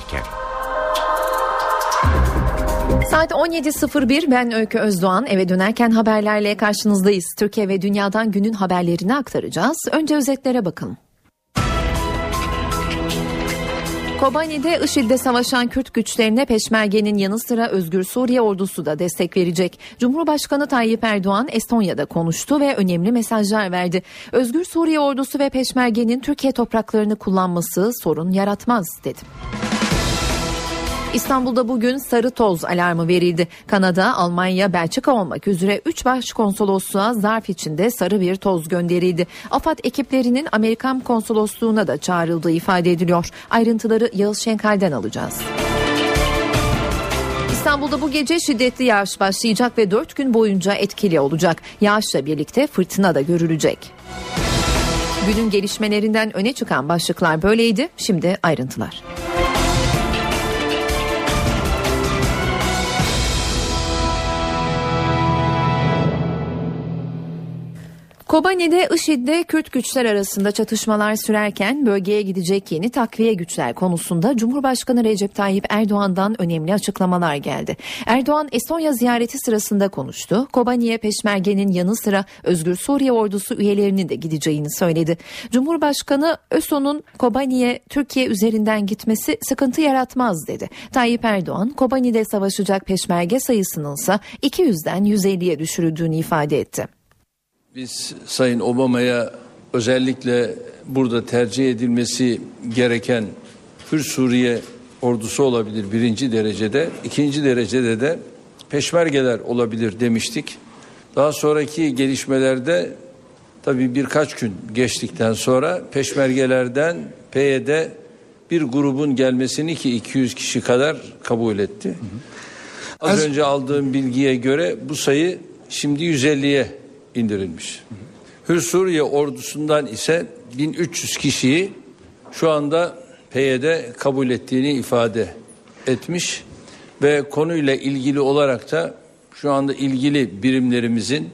dönerken. Saat 17.01 ben Öykü Özdoğan eve dönerken haberlerle karşınızdayız. Türkiye ve dünyadan günün haberlerini aktaracağız. Önce özetlere bakalım. Kobani'de IŞİD'de savaşan Kürt güçlerine Peşmerge'nin yanı sıra Özgür Suriye ordusu da destek verecek. Cumhurbaşkanı Tayyip Erdoğan Estonya'da konuştu ve önemli mesajlar verdi. Özgür Suriye ordusu ve Peşmerge'nin Türkiye topraklarını kullanması sorun yaratmaz dedi. İstanbul'da bugün sarı toz alarmı verildi. Kanada, Almanya, Belçika olmak üzere 3 başkonsolosluğa zarf içinde sarı bir toz gönderildi. AFAD ekiplerinin Amerikan konsolosluğuna da çağrıldığı ifade ediliyor. Ayrıntıları Yağız Şenkal'den alacağız. İstanbul'da bu gece şiddetli yağış başlayacak ve 4 gün boyunca etkili olacak. Yağışla birlikte fırtına da görülecek. Günün gelişmelerinden öne çıkan başlıklar böyleydi. Şimdi ayrıntılar. Kobani'de IŞİD'de Kürt güçler arasında çatışmalar sürerken bölgeye gidecek yeni takviye güçler konusunda Cumhurbaşkanı Recep Tayyip Erdoğan'dan önemli açıklamalar geldi. Erdoğan Estonya ziyareti sırasında konuştu. Kobani'ye Peşmerge'nin yanı sıra Özgür Suriye ordusu üyelerinin de gideceğini söyledi. Cumhurbaşkanı ÖSO'nun Kobani'ye Türkiye üzerinden gitmesi sıkıntı yaratmaz dedi. Tayyip Erdoğan Kobani'de savaşacak Peşmerge sayısının ise 200'den 150'ye düşürüldüğünü ifade etti. Biz Sayın Obama'ya özellikle burada tercih edilmesi gereken Hür Suriye ordusu olabilir birinci derecede, ikinci derecede de peşmergeler olabilir demiştik. Daha sonraki gelişmelerde tabii birkaç gün geçtikten sonra peşmergelerden PYD bir grubun gelmesini ki 200 kişi kadar kabul etti. Az önce aldığım bilgiye göre bu sayı şimdi 150'ye indirilmiş. Hür Suriye ordusundan ise 1300 kişiyi şu anda PYD kabul ettiğini ifade etmiş ve konuyla ilgili olarak da şu anda ilgili birimlerimizin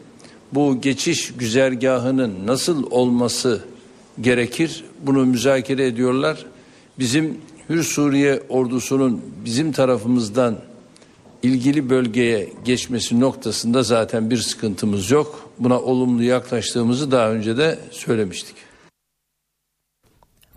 bu geçiş güzergahının nasıl olması gerekir bunu müzakere ediyorlar. Bizim Hür Suriye ordusunun bizim tarafımızdan ilgili bölgeye geçmesi noktasında zaten bir sıkıntımız yok. Buna olumlu yaklaştığımızı daha önce de söylemiştik.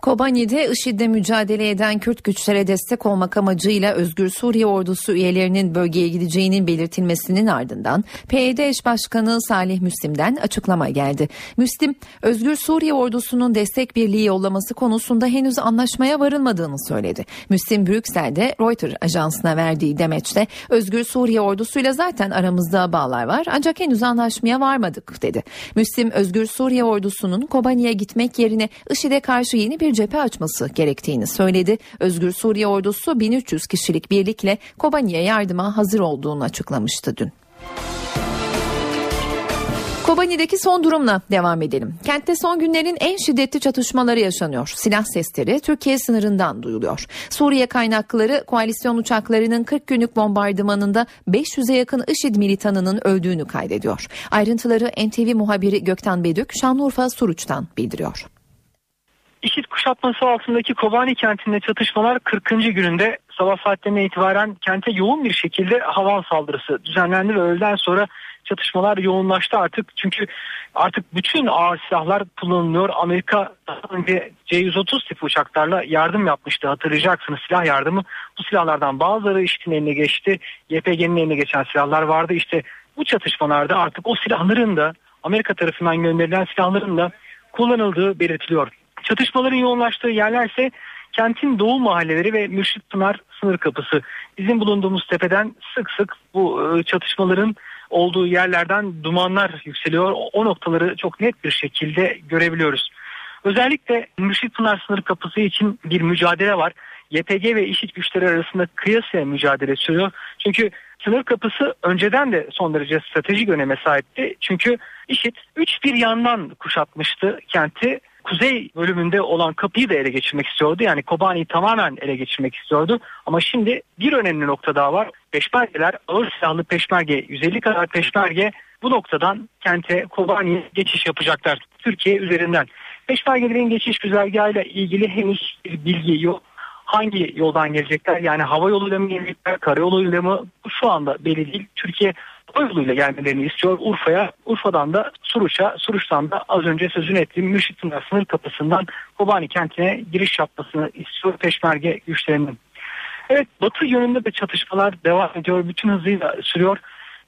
Kobani'de IŞİD'de mücadele eden Kürt güçlere destek olmak amacıyla Özgür Suriye ordusu üyelerinin bölgeye gideceğinin belirtilmesinin ardından PYD eş başkanı Salih Müslim'den açıklama geldi. Müslim, Özgür Suriye ordusunun destek birliği yollaması konusunda henüz anlaşmaya varılmadığını söyledi. Müslim Brüksel'de Reuters ajansına verdiği demeçte Özgür Suriye ordusuyla zaten aramızda bağlar var ancak henüz anlaşmaya varmadık dedi. Müslim Özgür Suriye ordusunun Kobani'ye gitmek yerine IŞİD'e karşı yeni bir bir cephe açması gerektiğini söyledi. Özgür Suriye ordusu 1300 kişilik birlikle Kobani'ye yardıma hazır olduğunu açıklamıştı dün. Kobani'deki son durumla devam edelim. Kentte son günlerin en şiddetli çatışmaları yaşanıyor. Silah sesleri Türkiye sınırından duyuluyor. Suriye kaynakları koalisyon uçaklarının 40 günlük bombardımanında 500'e yakın IŞİD militanının öldüğünü kaydediyor. Ayrıntıları NTV muhabiri Gökten Bedük Şanlıurfa Suruç'tan bildiriyor. İşit kuşatması altındaki Kobani kentinde çatışmalar 40. gününde sabah saatlerine itibaren kente yoğun bir şekilde hava saldırısı düzenlendi ve öğleden sonra çatışmalar yoğunlaştı artık. Çünkü artık bütün ağır silahlar kullanılıyor. Amerika önce C-130 tipi uçaklarla yardım yapmıştı hatırlayacaksınız silah yardımı. Bu silahlardan bazıları IŞİD'in eline geçti. YPG'nin eline geçen silahlar vardı. İşte bu çatışmalarda artık o silahların da Amerika tarafından gönderilen silahların da kullanıldığı belirtiliyor. Çatışmaların yoğunlaştığı yerlerse kentin doğu mahalleleri ve Mürşit Pınar sınır kapısı. Bizim bulunduğumuz tepeden sık sık bu e, çatışmaların olduğu yerlerden dumanlar yükseliyor. O noktaları çok net bir şekilde görebiliyoruz. Özellikle Mürşit Pınar sınır kapısı için bir mücadele var. YPG ve IŞİD güçleri arasında kıyasıya mücadele sürüyor. Çünkü sınır kapısı önceden de son derece stratejik öneme sahipti. Çünkü IŞİD üç bir yandan kuşatmıştı kenti kuzey bölümünde olan kapıyı da ele geçirmek istiyordu. Yani Kobani'yi tamamen ele geçirmek istiyordu. Ama şimdi bir önemli nokta daha var. Peşmergeler ağır silahlı peşmerge 150 kadar peşmerge bu noktadan kente Kobani'ye geçiş yapacaklar. Türkiye üzerinden. Peşmergelerin geçiş güzergahıyla ilgili henüz bir bilgi yok. hangi yoldan gelecekler? Yani hava yoluyla mı gelecekler, karayoluyla mı? Şu anda belli değil. Türkiye yoluyla gelmelerini istiyor Urfa'ya. Urfa'dan da Suruç'a, Suruç'tan da az önce sözünü ettiğim Mürşit sınır kapısından Kobani kentine giriş yapmasını istiyor Peşmerge güçlerinin. Evet Batı yönünde de çatışmalar devam ediyor. Bütün hızıyla sürüyor.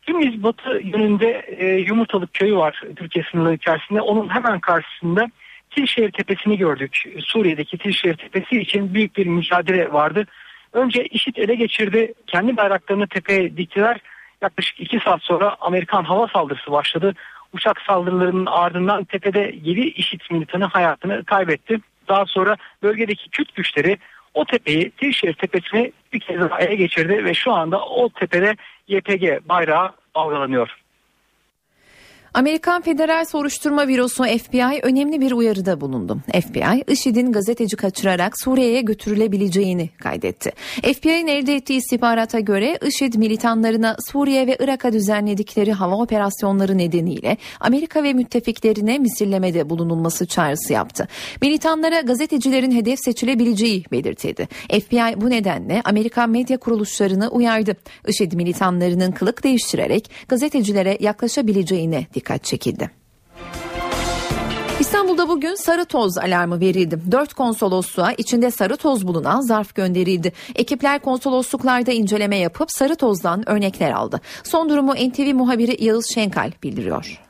Dün Batı yönünde e, Yumurtalık köyü var Türkiye sınırları içerisinde. Onun hemen karşısında Tilşehir Tepesi'ni gördük. Suriye'deki Tilşehir Tepesi için büyük bir mücadele vardı. Önce IŞİD ele geçirdi. Kendi bayraklarını tepeye diktiler. Yaklaşık iki saat sonra Amerikan hava saldırısı başladı. Uçak saldırılarının ardından tepede 7 IŞİD militanı hayatını kaybetti. Daha sonra bölgedeki Kürt güçleri o tepeyi Tilşehir Tepesi'ni bir kez daha ele geçirdi ve şu anda o tepede YPG bayrağı dalgalanıyor. Amerikan Federal Soruşturma Bürosu FBI önemli bir uyarıda bulundu. FBI, IŞİD'in gazeteci kaçırarak Suriye'ye götürülebileceğini kaydetti. FBI'nin elde ettiği istihbarata göre IŞİD militanlarına Suriye ve Irak'a düzenledikleri hava operasyonları nedeniyle Amerika ve müttefiklerine misillemede bulunulması çağrısı yaptı. Militanlara gazetecilerin hedef seçilebileceği belirtildi. FBI bu nedenle Amerikan medya kuruluşlarını uyardı. IŞİD militanlarının kılık değiştirerek gazetecilere yaklaşabileceğine dikkat çekildi. İstanbul'da bugün sarı toz alarmı verildi. Dört konsolosluğa içinde sarı toz bulunan zarf gönderildi. Ekipler konsolosluklarda inceleme yapıp sarı tozdan örnekler aldı. Son durumu NTV muhabiri Yağız Şenkal bildiriyor.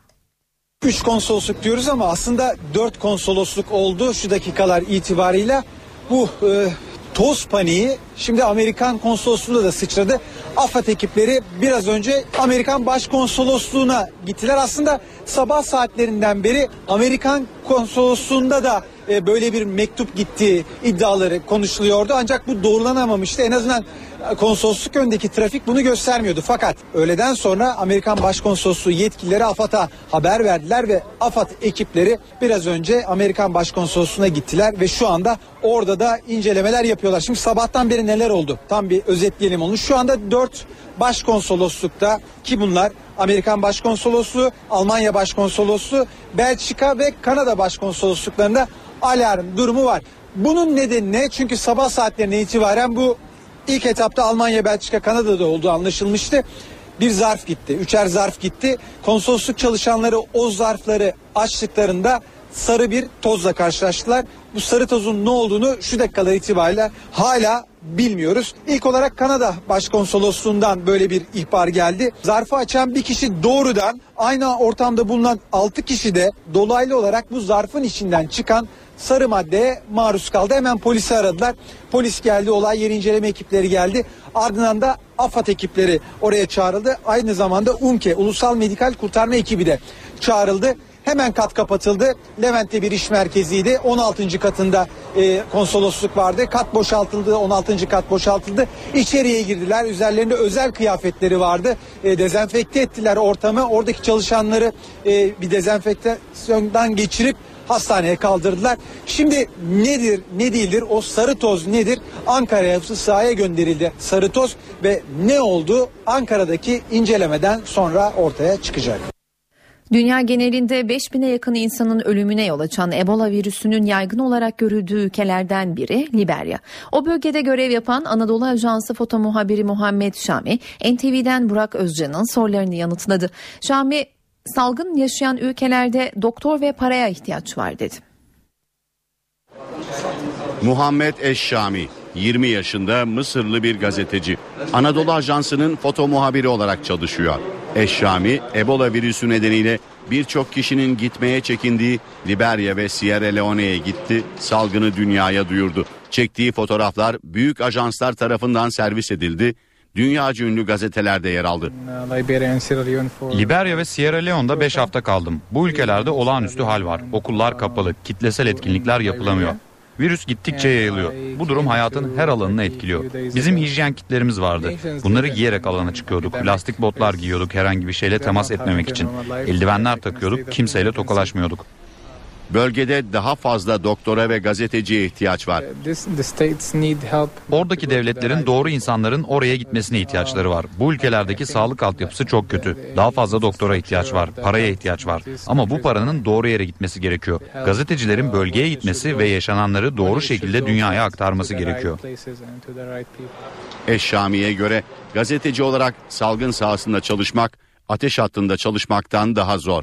3 konsolosluk diyoruz ama aslında 4 konsolosluk oldu şu dakikalar itibarıyla. Bu e, toz paniği şimdi Amerikan konsolosluğunda da sıçradı. AFAD ekipleri biraz önce Amerikan Başkonsolosluğuna gittiler. Aslında sabah saatlerinden beri Amerikan konsolosluğunda da e, böyle bir mektup gittiği iddiaları konuşuluyordu. Ancak bu doğrulanamamıştı. En azından konsolosluk öndeki trafik bunu göstermiyordu. Fakat öğleden sonra Amerikan Başkonsolosluğu yetkilileri AFAD'a haber verdiler ve AFAD ekipleri biraz önce Amerikan Başkonsolosluğu'na gittiler ve şu anda orada da incelemeler yapıyorlar. Şimdi sabahtan beri neler oldu? Tam bir özetleyelim onu. Şu anda dört başkonsoloslukta ki bunlar Amerikan Başkonsolosluğu, Almanya Başkonsolosluğu, Belçika ve Kanada Başkonsolosluklarında alarm durumu var. Bunun nedeni ne? Çünkü sabah saatlerine itibaren bu ilk etapta Almanya, Belçika, Kanada'da olduğu anlaşılmıştı. Bir zarf gitti, üçer zarf gitti. Konsolosluk çalışanları o zarfları açtıklarında sarı bir tozla karşılaştılar. Bu sarı tozun ne olduğunu şu dakikalar itibariyle hala bilmiyoruz. İlk olarak Kanada Başkonsolosluğundan böyle bir ihbar geldi. Zarfı açan bir kişi doğrudan aynı ortamda bulunan 6 kişi de dolaylı olarak bu zarfın içinden çıkan sarı maddeye maruz kaldı. Hemen polisi aradılar. Polis geldi, olay yeri inceleme ekipleri geldi. Ardından da AFAD ekipleri oraya çağrıldı. Aynı zamanda UMKE, Ulusal Medikal Kurtarma ekibi de çağrıldı. Hemen kat kapatıldı. Levent'te bir iş merkeziydi. 16. katında e, konsolosluk vardı. Kat boşaltıldı. 16. kat boşaltıldı. İçeriye girdiler. Üzerlerinde özel kıyafetleri vardı. E, dezenfekte ettiler ortamı. Oradaki çalışanları e, bir dezenfektasyondan geçirip hastaneye kaldırdılar. Şimdi nedir ne değildir o sarı toz nedir? Ankara'ya sahaya gönderildi sarı toz ve ne oldu Ankara'daki incelemeden sonra ortaya çıkacak. Dünya genelinde 5000'e yakın insanın ölümüne yol açan Ebola virüsünün yaygın olarak görüldüğü ülkelerden biri Liberya. O bölgede görev yapan Anadolu Ajansı foto muhabiri Muhammed Şami, NTV'den Burak Özcan'ın sorularını yanıtladı. Şami, salgın yaşayan ülkelerde doktor ve paraya ihtiyaç var dedi. Muhammed Eşşami 20 yaşında Mısırlı bir gazeteci. Anadolu Ajansı'nın foto muhabiri olarak çalışıyor. Eşşami Ebola virüsü nedeniyle birçok kişinin gitmeye çekindiği Liberya ve Sierra Leone'ye gitti, salgını dünyaya duyurdu. Çektiği fotoğraflar büyük ajanslar tarafından servis edildi, dünyaca ünlü gazetelerde yer aldı. Liberya ve Sierra Leone'da 5 hafta kaldım. Bu ülkelerde olağanüstü hal var. Okullar kapalı, kitlesel etkinlikler yapılamıyor. Virüs gittikçe yayılıyor. Bu durum hayatın her alanını etkiliyor. Bizim hijyen kitlerimiz vardı. Bunları giyerek alana çıkıyorduk. Lastik botlar giyiyorduk herhangi bir şeyle temas etmemek için. Eldivenler takıyorduk, kimseyle tokalaşmıyorduk. Bölgede daha fazla doktora ve gazeteciye ihtiyaç var. Oradaki devletlerin doğru insanların oraya gitmesine ihtiyaçları var. Bu ülkelerdeki sağlık altyapısı çok kötü. Daha fazla doktora ihtiyaç var, paraya ihtiyaç var. Ama bu paranın doğru yere gitmesi gerekiyor. Gazetecilerin bölgeye gitmesi ve yaşananları doğru şekilde dünyaya aktarması gerekiyor. Eşşami'ye göre gazeteci olarak salgın sahasında çalışmak ateş hattında çalışmaktan daha zor.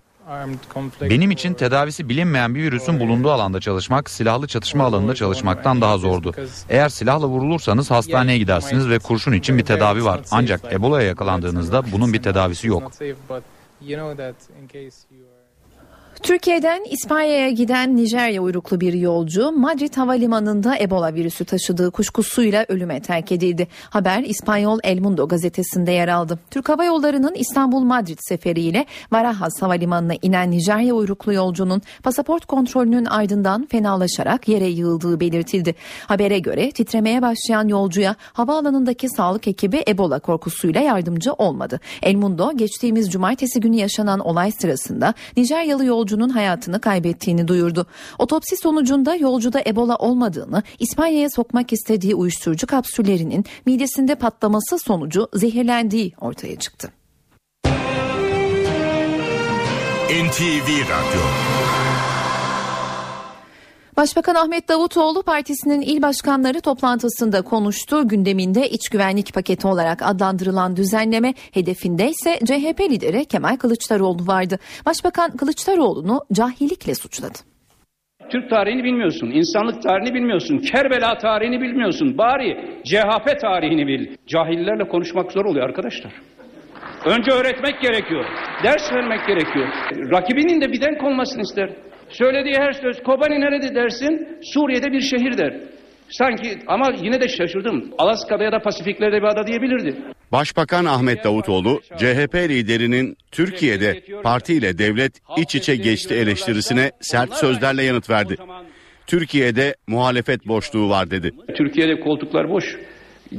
Benim için tedavisi bilinmeyen bir virüsün bulunduğu alanda çalışmak, silahlı çatışma alanında çalışmaktan daha zordu. Eğer silahla vurulursanız hastaneye gidersiniz ve kurşun için bir tedavi var. Ancak Ebola'ya yakalandığınızda bunun bir tedavisi yok. Türkiye'den İspanya'ya giden Nijerya uyruklu bir yolcu Madrid Havalimanı'nda Ebola virüsü taşıdığı kuşkusuyla ölüme terk edildi. Haber İspanyol El Mundo gazetesinde yer aldı. Türk Hava Yolları'nın İstanbul-Madrid seferiyle Barajas Havalimanı'na inen Nijerya uyruklu yolcunun pasaport kontrolünün ardından fenalaşarak yere yığıldığı belirtildi. Habere göre titremeye başlayan yolcuya havaalanındaki sağlık ekibi Ebola korkusuyla yardımcı olmadı. El Mundo geçtiğimiz cumartesi günü yaşanan olay sırasında Nijeryalı yolcu yolcunun hayatını kaybettiğini duyurdu. Otopsi sonucunda yolcuda Ebola olmadığını, İspanya'ya sokmak istediği uyuşturucu kapsüllerinin midesinde patlaması sonucu zehirlendiği ortaya çıktı. NTV Radyo Başbakan Ahmet Davutoğlu partisinin il başkanları toplantısında konuştu. Gündeminde iç güvenlik paketi olarak adlandırılan düzenleme hedefinde ise CHP lideri Kemal Kılıçdaroğlu vardı. Başbakan Kılıçdaroğlu'nu cahillikle suçladı. Türk tarihini bilmiyorsun, insanlık tarihini bilmiyorsun, Kerbela tarihini bilmiyorsun, bari CHP tarihini bil. Cahillerle konuşmak zor oluyor arkadaşlar. Önce öğretmek gerekiyor, ders vermek gerekiyor. Rakibinin de bir denk olmasını ister. Söylediği her söz Kobani nerede dersin? Suriye'de bir şehir der. Sanki ama yine de şaşırdım. Alaska'da ya da Pasifiklerde bir ada diyebilirdi. Başbakan Ahmet Davutoğlu, CHP liderinin Türkiye'de parti ile devlet iç içe geçti eleştirisine sert sözlerle yanıt verdi. Türkiye'de muhalefet boşluğu var dedi. Türkiye'de koltuklar boş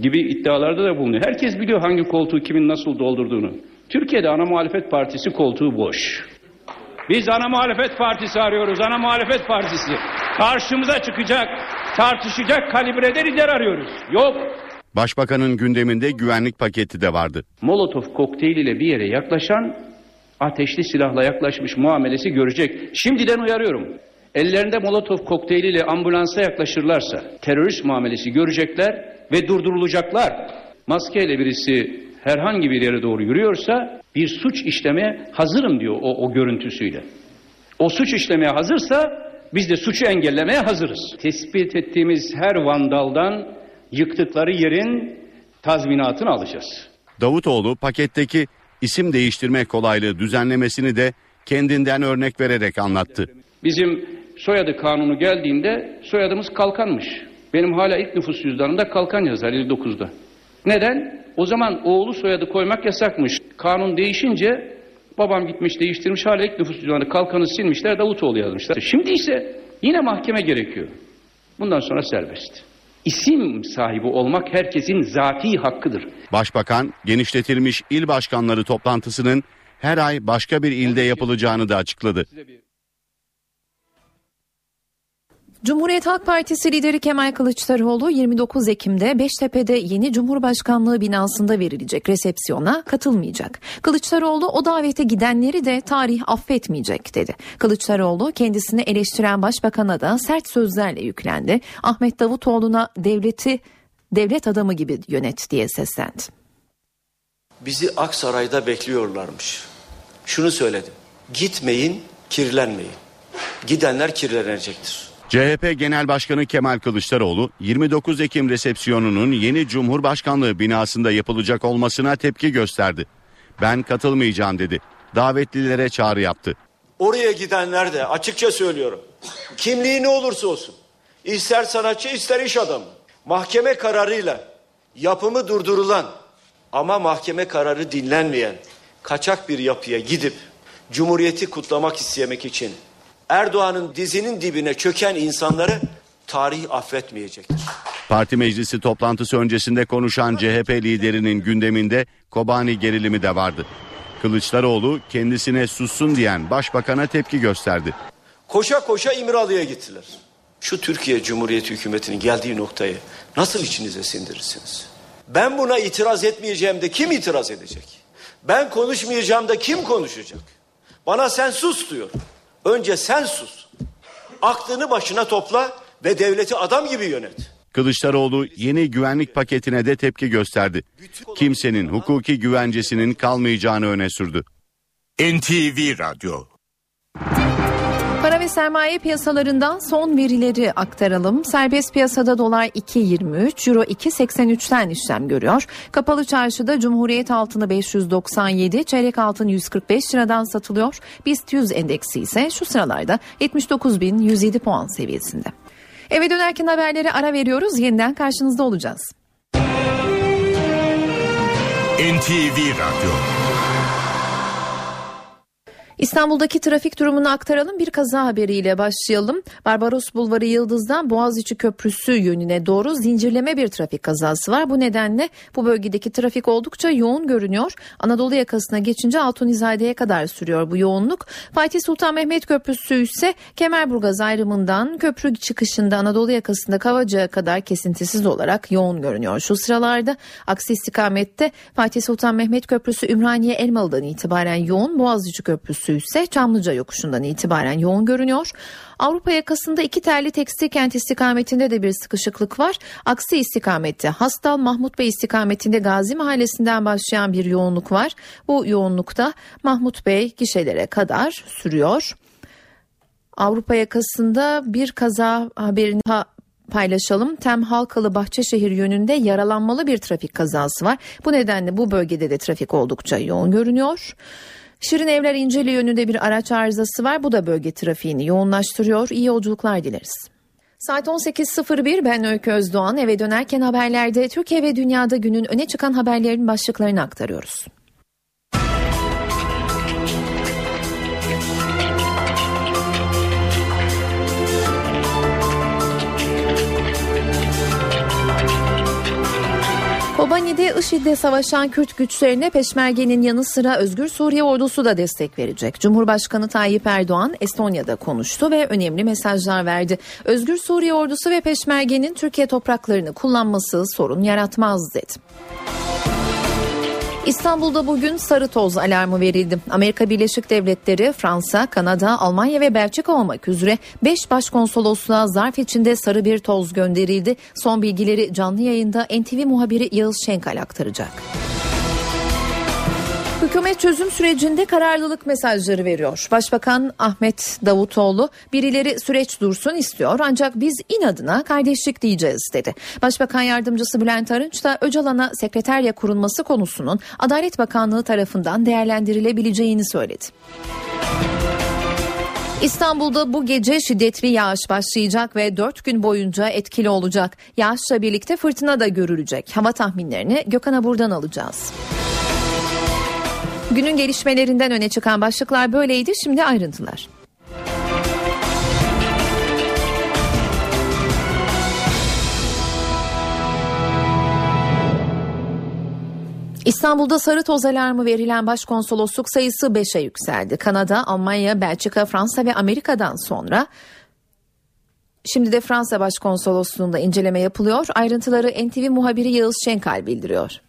gibi iddialarda da bulunuyor. Herkes biliyor hangi koltuğu kimin nasıl doldurduğunu. Türkiye'de ana muhalefet partisi koltuğu boş. Biz ana muhalefet partisi arıyoruz. Ana muhalefet partisi. Karşımıza çıkacak, tartışacak kalibrede lider arıyoruz. Yok. Başbakanın gündeminde güvenlik paketi de vardı. Molotov kokteyliyle bir yere yaklaşan ateşli silahla yaklaşmış muamelesi görecek. Şimdiden uyarıyorum. Ellerinde Molotov kokteyliyle ambulansa yaklaşırlarsa terörist muamelesi görecekler ve durdurulacaklar. Maskeyle birisi herhangi bir yere doğru yürüyorsa bir suç işlemeye hazırım diyor o, o görüntüsüyle. O suç işlemeye hazırsa biz de suçu engellemeye hazırız. Tespit ettiğimiz her vandaldan yıktıkları yerin tazminatını alacağız. Davutoğlu paketteki isim değiştirme kolaylığı düzenlemesini de kendinden örnek vererek anlattı. Bizim soyadı kanunu geldiğinde soyadımız Kalkanmış. Benim hala ilk nüfus cüzdanımda Kalkan yazar 59'da. Neden? O zaman oğlu soyadı koymak yasakmış. Kanun değişince babam gitmiş değiştirmiş hala ilk nüfus cüzdanı kalkanı silmişler Davutoğlu yazmışlar. Şimdi ise yine mahkeme gerekiyor. Bundan sonra serbest. İsim sahibi olmak herkesin zati hakkıdır. Başbakan genişletilmiş il başkanları toplantısının her ay başka bir ilde yapılacağını da açıkladı. Cumhuriyet Halk Partisi lideri Kemal Kılıçdaroğlu 29 Ekim'de Beştepe'de yeni Cumhurbaşkanlığı binasında verilecek resepsiyona katılmayacak. Kılıçdaroğlu o davete gidenleri de tarih affetmeyecek dedi. Kılıçdaroğlu kendisini eleştiren başbakana da sert sözlerle yüklendi. Ahmet Davutoğlu'na devleti devlet adamı gibi yönet diye seslendi. Bizi Aksaray'da bekliyorlarmış. Şunu söyledim. Gitmeyin, kirlenmeyin. Gidenler kirlenecektir. CHP Genel Başkanı Kemal Kılıçdaroğlu 29 Ekim resepsiyonunun yeni Cumhurbaşkanlığı binasında yapılacak olmasına tepki gösterdi. Ben katılmayacağım dedi. Davetlilere çağrı yaptı. Oraya gidenler de açıkça söylüyorum. Kimliği ne olursa olsun. ister sanatçı ister iş adamı. Mahkeme kararıyla yapımı durdurulan ama mahkeme kararı dinlenmeyen kaçak bir yapıya gidip Cumhuriyeti kutlamak istemek için Erdoğan'ın dizinin dibine çöken insanları tarih affetmeyecektir. Parti meclisi toplantısı öncesinde konuşan CHP liderinin gündeminde Kobani gerilimi de vardı. Kılıçdaroğlu kendisine sussun diyen başbakana tepki gösterdi. Koşa koşa İmralı'ya gittiler. Şu Türkiye Cumhuriyeti hükümetinin geldiği noktayı nasıl içinize sindirirsiniz? Ben buna itiraz etmeyeceğim de kim itiraz edecek? Ben konuşmayacağım da kim konuşacak? Bana sen sus diyor. Önce sen sus. Aklını başına topla ve devleti adam gibi yönet. Kılıçdaroğlu yeni güvenlik paketine de tepki gösterdi. Kimsenin hukuki güvencesinin kalmayacağını öne sürdü. NTV Radyo Para ve sermaye piyasalarından son verileri aktaralım. Serbest piyasada dolar 2.23, euro 2.83'ten işlem görüyor. Kapalı çarşıda Cumhuriyet altını 597, çeyrek altın 145 liradan satılıyor. BIST 100 endeksi ise şu sıralarda 79.107 puan seviyesinde. Eve dönerken haberleri ara veriyoruz. Yeniden karşınızda olacağız. NTV Radyo İstanbul'daki trafik durumunu aktaralım. Bir kaza haberiyle başlayalım. Barbaros Bulvarı Yıldız'dan Boğaziçi Köprüsü yönüne doğru zincirleme bir trafik kazası var. Bu nedenle bu bölgedeki trafik oldukça yoğun görünüyor. Anadolu yakasına geçince Altunizade'ye kadar sürüyor bu yoğunluk. Fatih Sultan Mehmet Köprüsü ise Kemerburgaz ayrımından köprü çıkışında Anadolu yakasında Kavacık'a kadar kesintisiz olarak yoğun görünüyor. Şu sıralarda aksi istikamette Fatih Sultan Mehmet Köprüsü Ümraniye Elmalı'dan itibaren yoğun Boğaziçi Köprüsü ise Çamlıca yokuşundan itibaren yoğun görünüyor. Avrupa yakasında iki terli tekstil kent istikametinde de bir sıkışıklık var. Aksi istikamette Hastal Mahmut Bey istikametinde Gazi Mahallesi'nden başlayan bir yoğunluk var. Bu yoğunlukta Mahmut Bey gişelere kadar sürüyor. Avrupa yakasında bir kaza haberini paylaşalım. Tem Halkalı Bahçeşehir yönünde yaralanmalı bir trafik kazası var. Bu nedenle bu bölgede de trafik oldukça yoğun görünüyor. Şirin Evler İnceli yönünde bir araç arızası var. Bu da bölge trafiğini yoğunlaştırıyor. İyi yolculuklar dileriz. Saat 18.01 ben Öykü Özdoğan eve dönerken haberlerde Türkiye ve dünyada günün öne çıkan haberlerin başlıklarını aktarıyoruz. Kobani'de IŞİD'de savaşan Kürt güçlerine Peşmerge'nin yanı sıra Özgür Suriye ordusu da destek verecek. Cumhurbaşkanı Tayyip Erdoğan Estonya'da konuştu ve önemli mesajlar verdi. Özgür Suriye ordusu ve Peşmerge'nin Türkiye topraklarını kullanması sorun yaratmaz dedi. İstanbul'da bugün sarı toz alarmı verildi. Amerika Birleşik Devletleri, Fransa, Kanada, Almanya ve Belçika olmak üzere 5 başkonsolosluğa zarf içinde sarı bir toz gönderildi. Son bilgileri canlı yayında NTV muhabiri Yağız Şenkal aktaracak. Hükümet çözüm sürecinde kararlılık mesajları veriyor. Başbakan Ahmet Davutoğlu birileri süreç dursun istiyor ancak biz inadına kardeşlik diyeceğiz dedi. Başbakan yardımcısı Bülent Arınç da Öcalan'a sekreterya kurulması konusunun Adalet Bakanlığı tarafından değerlendirilebileceğini söyledi. İstanbul'da bu gece şiddetli yağış başlayacak ve 4 gün boyunca etkili olacak. Yağışla birlikte fırtına da görülecek. Hava tahminlerini Gökhan'a buradan alacağız. Günün gelişmelerinden öne çıkan başlıklar böyleydi. Şimdi ayrıntılar. İstanbul'da sarı toz alarmı verilen başkonsolosluk sayısı 5'e yükseldi. Kanada, Almanya, Belçika, Fransa ve Amerika'dan sonra Şimdi de Fransa Başkonsolosluğu'nda inceleme yapılıyor. Ayrıntıları NTV muhabiri Yağız Şenkal bildiriyor.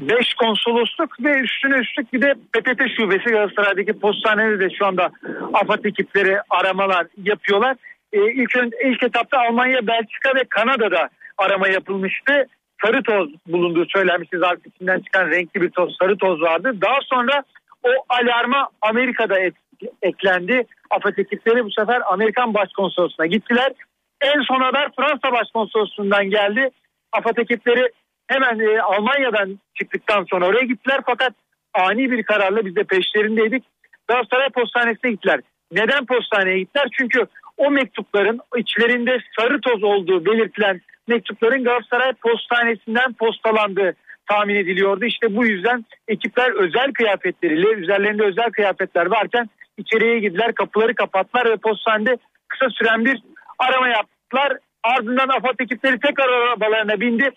5 konsolosluk ve üstüne üstlük bir de PTT şubesi Galatasaray'daki postanede de şu anda AFAD ekipleri aramalar yapıyorlar. Ee, ilk, ilk etapta Almanya, Belçika ve Kanada'da arama yapılmıştı. Sarı toz bulunduğu söylenmişti. Zarf içinden çıkan renkli bir toz, sarı toz vardı. Daha sonra o alarma Amerika'da et, eklendi. AFAD ekipleri bu sefer Amerikan Başkonsolosluğu'na gittiler. En son haber Fransa Başkonsolosluğu'ndan geldi. AFAD ekipleri hemen e, Almanya'dan çıktıktan sonra oraya gittiler fakat ani bir kararla biz de peşlerindeydik. Galatasaray Postanesi'ne gittiler. Neden postaneye gittiler? Çünkü o mektupların içlerinde sarı toz olduğu belirtilen mektupların Galatasaray Postanesi'nden postalandığı tahmin ediliyordu. İşte bu yüzden ekipler özel kıyafetleriyle üzerlerinde özel kıyafetler varken içeriye girdiler kapıları kapattılar ve postanede kısa süren bir arama yaptılar. Ardından AFAD ekipleri tekrar arabalarına bindi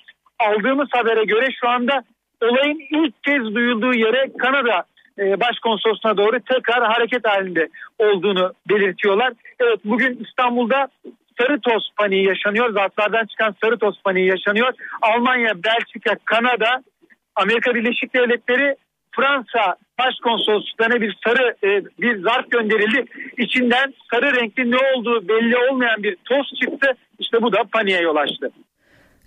aldığımız habere göre şu anda olayın ilk kez duyulduğu yere Kanada e, başkonsolosluğuna doğru tekrar hareket halinde olduğunu belirtiyorlar. Evet bugün İstanbul'da sarı toz paniği yaşanıyor. Zatlardan çıkan sarı toz paniği yaşanıyor. Almanya, Belçika, Kanada, Amerika Birleşik Devletleri, Fransa başkonsolosluklarına bir sarı e, bir zarf gönderildi. İçinden sarı renkli ne olduğu belli olmayan bir toz çıktı. İşte bu da paniğe yol açtı.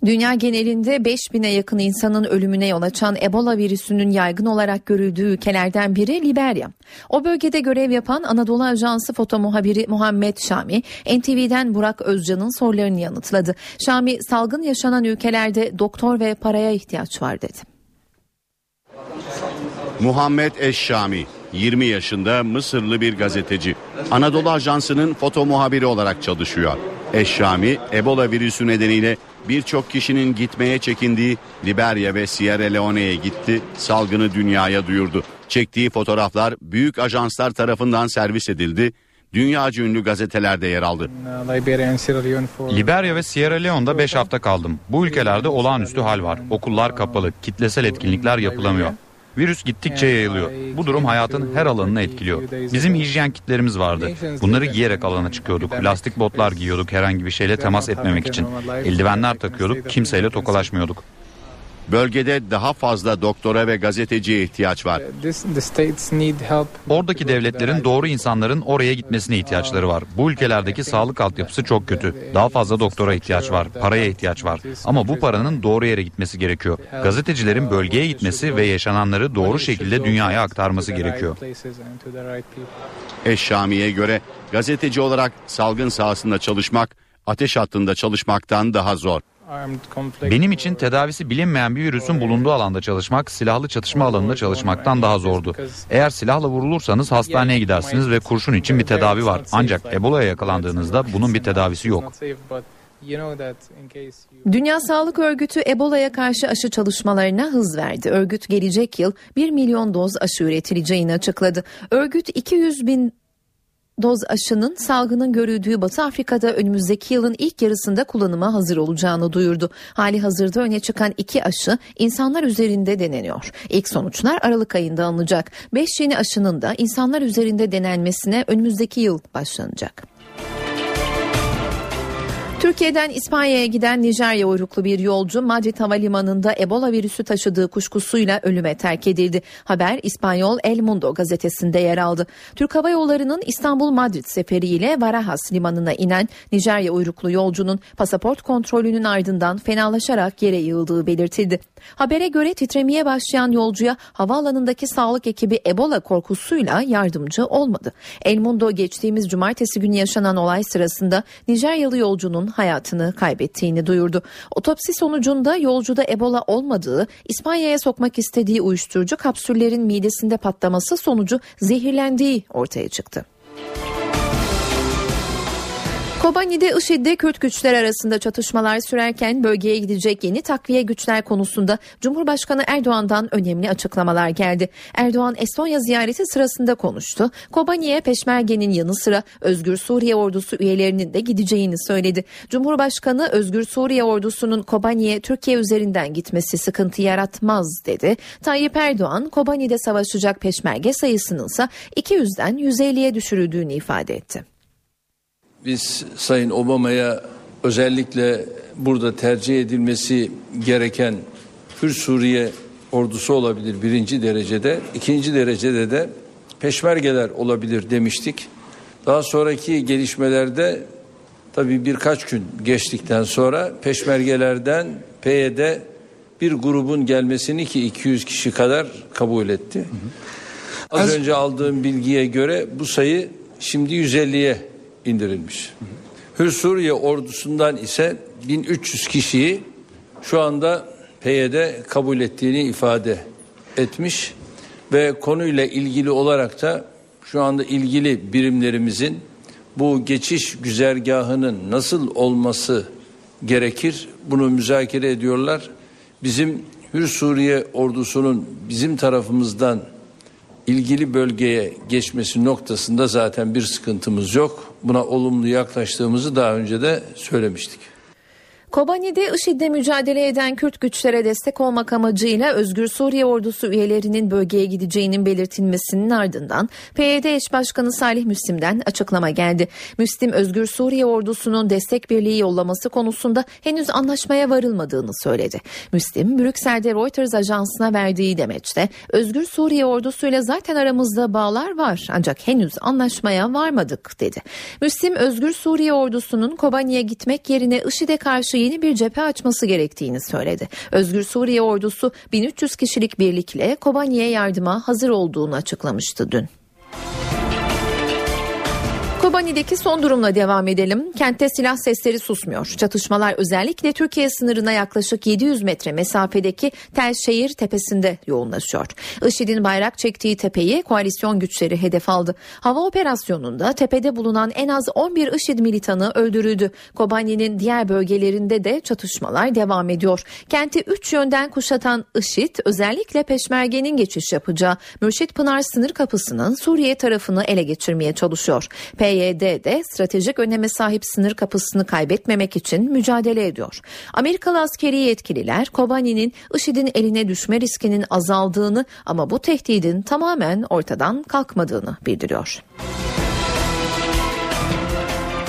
Dünya genelinde 5000'e yakın insanın ölümüne yol açan Ebola virüsünün yaygın olarak görüldüğü ülkelerden biri Liberya. O bölgede görev yapan Anadolu Ajansı foto muhabiri Muhammed Şami, NTV'den Burak Özcan'ın sorularını yanıtladı. Şami, salgın yaşanan ülkelerde doktor ve paraya ihtiyaç var dedi. Muhammed Eşşami 20 yaşında Mısırlı bir gazeteci. Anadolu Ajansı'nın foto muhabiri olarak çalışıyor. Eşşami Ebola virüsü nedeniyle birçok kişinin gitmeye çekindiği Liberya ve Sierra Leone'ye gitti, salgını dünyaya duyurdu. Çektiği fotoğraflar büyük ajanslar tarafından servis edildi. Dünyaca ünlü gazetelerde yer aldı. Liberya ve Sierra Leone'da 5 hafta kaldım. Bu ülkelerde olağanüstü hal var. Okullar kapalı, kitlesel etkinlikler yapılamıyor. Virüs gittikçe yayılıyor. Bu durum hayatın her alanını etkiliyor. Bizim hijyen kitlerimiz vardı. Bunları giyerek alana çıkıyorduk. Lastik botlar giyiyorduk herhangi bir şeyle temas etmemek için. Eldivenler takıyorduk, kimseyle tokalaşmıyorduk. Bölgede daha fazla doktora ve gazeteciye ihtiyaç var. Oradaki devletlerin doğru insanların oraya gitmesine ihtiyaçları var. Bu ülkelerdeki sağlık altyapısı çok kötü. Daha fazla doktora ihtiyaç var, paraya ihtiyaç var. Ama bu paranın doğru yere gitmesi gerekiyor. Gazetecilerin bölgeye gitmesi ve yaşananları doğru şekilde dünyaya aktarması gerekiyor. Eşşami'ye göre gazeteci olarak salgın sahasında çalışmak ateş hattında çalışmaktan daha zor. Benim için tedavisi bilinmeyen bir virüsün bulunduğu alanda çalışmak, silahlı çatışma alanında çalışmaktan daha zordu. Eğer silahla vurulursanız hastaneye gidersiniz ve kurşun için bir tedavi var. Ancak Ebola'ya yakalandığınızda bunun bir tedavisi yok. Dünya Sağlık Örgütü Ebola'ya karşı aşı çalışmalarına hız verdi. Örgüt gelecek yıl 1 milyon doz aşı üretileceğini açıkladı. Örgüt 200 bin doz aşının salgının görüldüğü Batı Afrika'da önümüzdeki yılın ilk yarısında kullanıma hazır olacağını duyurdu. Hali hazırda öne çıkan iki aşı insanlar üzerinde deneniyor. İlk sonuçlar Aralık ayında alınacak. 5 yeni aşının da insanlar üzerinde denenmesine önümüzdeki yıl başlanacak. Türkiye'den İspanya'ya giden Nijerya uyruklu bir yolcu Madrid Havalimanı'nda Ebola virüsü taşıdığı kuşkusuyla ölüme terk edildi. Haber İspanyol El Mundo gazetesinde yer aldı. Türk Hava Yolları'nın İstanbul-Madrid seferiyle Barajas limanına inen Nijerya uyruklu yolcunun pasaport kontrolünün ardından fenalaşarak yere yığıldığı belirtildi. Habere göre titremeye başlayan yolcuya havaalanındaki sağlık ekibi Ebola korkusuyla yardımcı olmadı. El Mundo geçtiğimiz cumartesi günü yaşanan olay sırasında Nijeryalı yolcunun hayatını kaybettiğini duyurdu. Otopsi sonucunda yolcuda Ebola olmadığı, İspanya'ya sokmak istediği uyuşturucu kapsüllerin midesinde patlaması sonucu zehirlendiği ortaya çıktı. Kobani'de IŞİD'de Kürt güçler arasında çatışmalar sürerken bölgeye gidecek yeni takviye güçler konusunda Cumhurbaşkanı Erdoğan'dan önemli açıklamalar geldi. Erdoğan Estonya ziyareti sırasında konuştu. Kobani'ye Peşmerge'nin yanı sıra Özgür Suriye ordusu üyelerinin de gideceğini söyledi. Cumhurbaşkanı Özgür Suriye ordusunun Kobani'ye Türkiye üzerinden gitmesi sıkıntı yaratmaz dedi. Tayyip Erdoğan Kobani'de savaşacak Peşmerge sayısının ise 200'den 150'ye düşürüldüğünü ifade etti biz Sayın Obama'ya özellikle burada tercih edilmesi gereken Hür Suriye ordusu olabilir birinci derecede. ikinci derecede de peşmergeler olabilir demiştik. Daha sonraki gelişmelerde tabii birkaç gün geçtikten sonra peşmergelerden PYD bir grubun gelmesini ki 200 kişi kadar kabul etti. Az, Az önce aldığım bilgiye göre bu sayı şimdi 150'ye indirilmiş. Hür Suriye ordusundan ise 1300 kişiyi şu anda PYD kabul ettiğini ifade etmiş ve konuyla ilgili olarak da şu anda ilgili birimlerimizin bu geçiş güzergahının nasıl olması gerekir bunu müzakere ediyorlar. Bizim Hür Suriye ordusunun bizim tarafımızdan ilgili bölgeye geçmesi noktasında zaten bir sıkıntımız yok. Buna olumlu yaklaştığımızı daha önce de söylemiştik. Kobani'de IŞİD'le mücadele eden Kürt güçlere destek olmak amacıyla Özgür Suriye Ordusu üyelerinin bölgeye gideceğinin belirtilmesinin ardından PYD eş başkanı Salih Müslim'den açıklama geldi. Müslim Özgür Suriye Ordusu'nun destek birliği yollaması konusunda henüz anlaşmaya varılmadığını söyledi. Müslim Brüksel'de Reuters ajansına verdiği demeçte Özgür Suriye Ordusu'yla zaten aramızda bağlar var ancak henüz anlaşmaya varmadık dedi. Müslim Özgür Suriye Ordusu'nun Kobani'ye gitmek yerine IŞİD'e karşı yeni bir cephe açması gerektiğini söyledi. Özgür Suriye ordusu 1300 kişilik birlikle Kobani'ye yardıma hazır olduğunu açıklamıştı dün. Kobani'deki son durumla devam edelim. Kentte silah sesleri susmuyor. Çatışmalar özellikle Türkiye sınırına yaklaşık 700 metre mesafedeki Tel Şehir tepesinde yoğunlaşıyor. IŞİD'in bayrak çektiği tepeyi koalisyon güçleri hedef aldı. Hava operasyonunda tepede bulunan en az 11 IŞİD militanı öldürüldü. Kobani'nin diğer bölgelerinde de çatışmalar devam ediyor. Kenti 3 yönden kuşatan IŞİD özellikle Peşmerge'nin geçiş yapacağı Mürşit Pınar sınır kapısının Suriye tarafını ele geçirmeye çalışıyor. PYD de stratejik öneme sahip sınır kapısını kaybetmemek için mücadele ediyor. Amerikalı askeri yetkililer Kobani'nin IŞİD'in eline düşme riskinin azaldığını ama bu tehdidin tamamen ortadan kalkmadığını bildiriyor.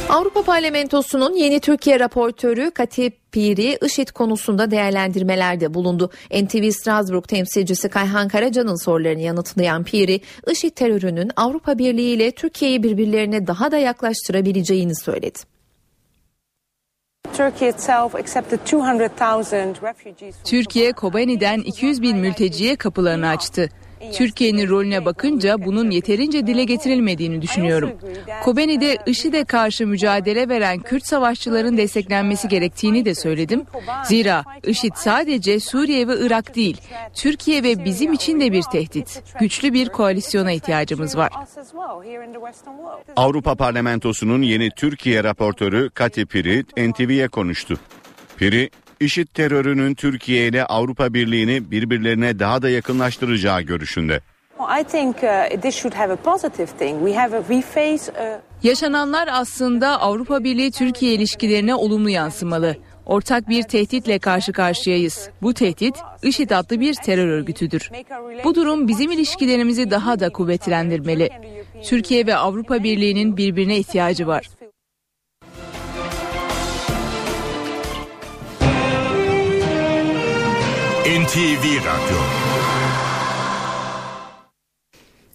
Avrupa Parlamentosu'nun yeni Türkiye raportörü Katip Piri IŞİD konusunda değerlendirmelerde bulundu. NTV Strasbourg temsilcisi Kayhan Karaca'nın sorularını yanıtlayan Piri, IŞİD terörünün Avrupa Birliği ile Türkiye'yi birbirlerine daha da yaklaştırabileceğini söyledi. Türkiye Kobani'den 200 bin mülteciye kapılarını açtı. Türkiye'nin rolüne bakınca bunun yeterince dile getirilmediğini düşünüyorum. Kobani'de IŞİD'e karşı mücadele veren Kürt savaşçıların desteklenmesi gerektiğini de söyledim. Zira IŞİD sadece Suriye ve Irak değil, Türkiye ve bizim için de bir tehdit. Güçlü bir koalisyona ihtiyacımız var. Avrupa Parlamentosu'nun yeni Türkiye raportörü Kati Piri NTV'ye konuştu. Piri, IŞİD terörünün Türkiye ile Avrupa Birliği'ni birbirlerine daha da yakınlaştıracağı görüşünde. Yaşananlar aslında Avrupa Birliği Türkiye ilişkilerine olumlu yansımalı. Ortak bir tehditle karşı karşıyayız. Bu tehdit IŞİD adlı bir terör örgütüdür. Bu durum bizim ilişkilerimizi daha da kuvvetlendirmeli. Türkiye ve Avrupa Birliği'nin birbirine ihtiyacı var. NTV Radyo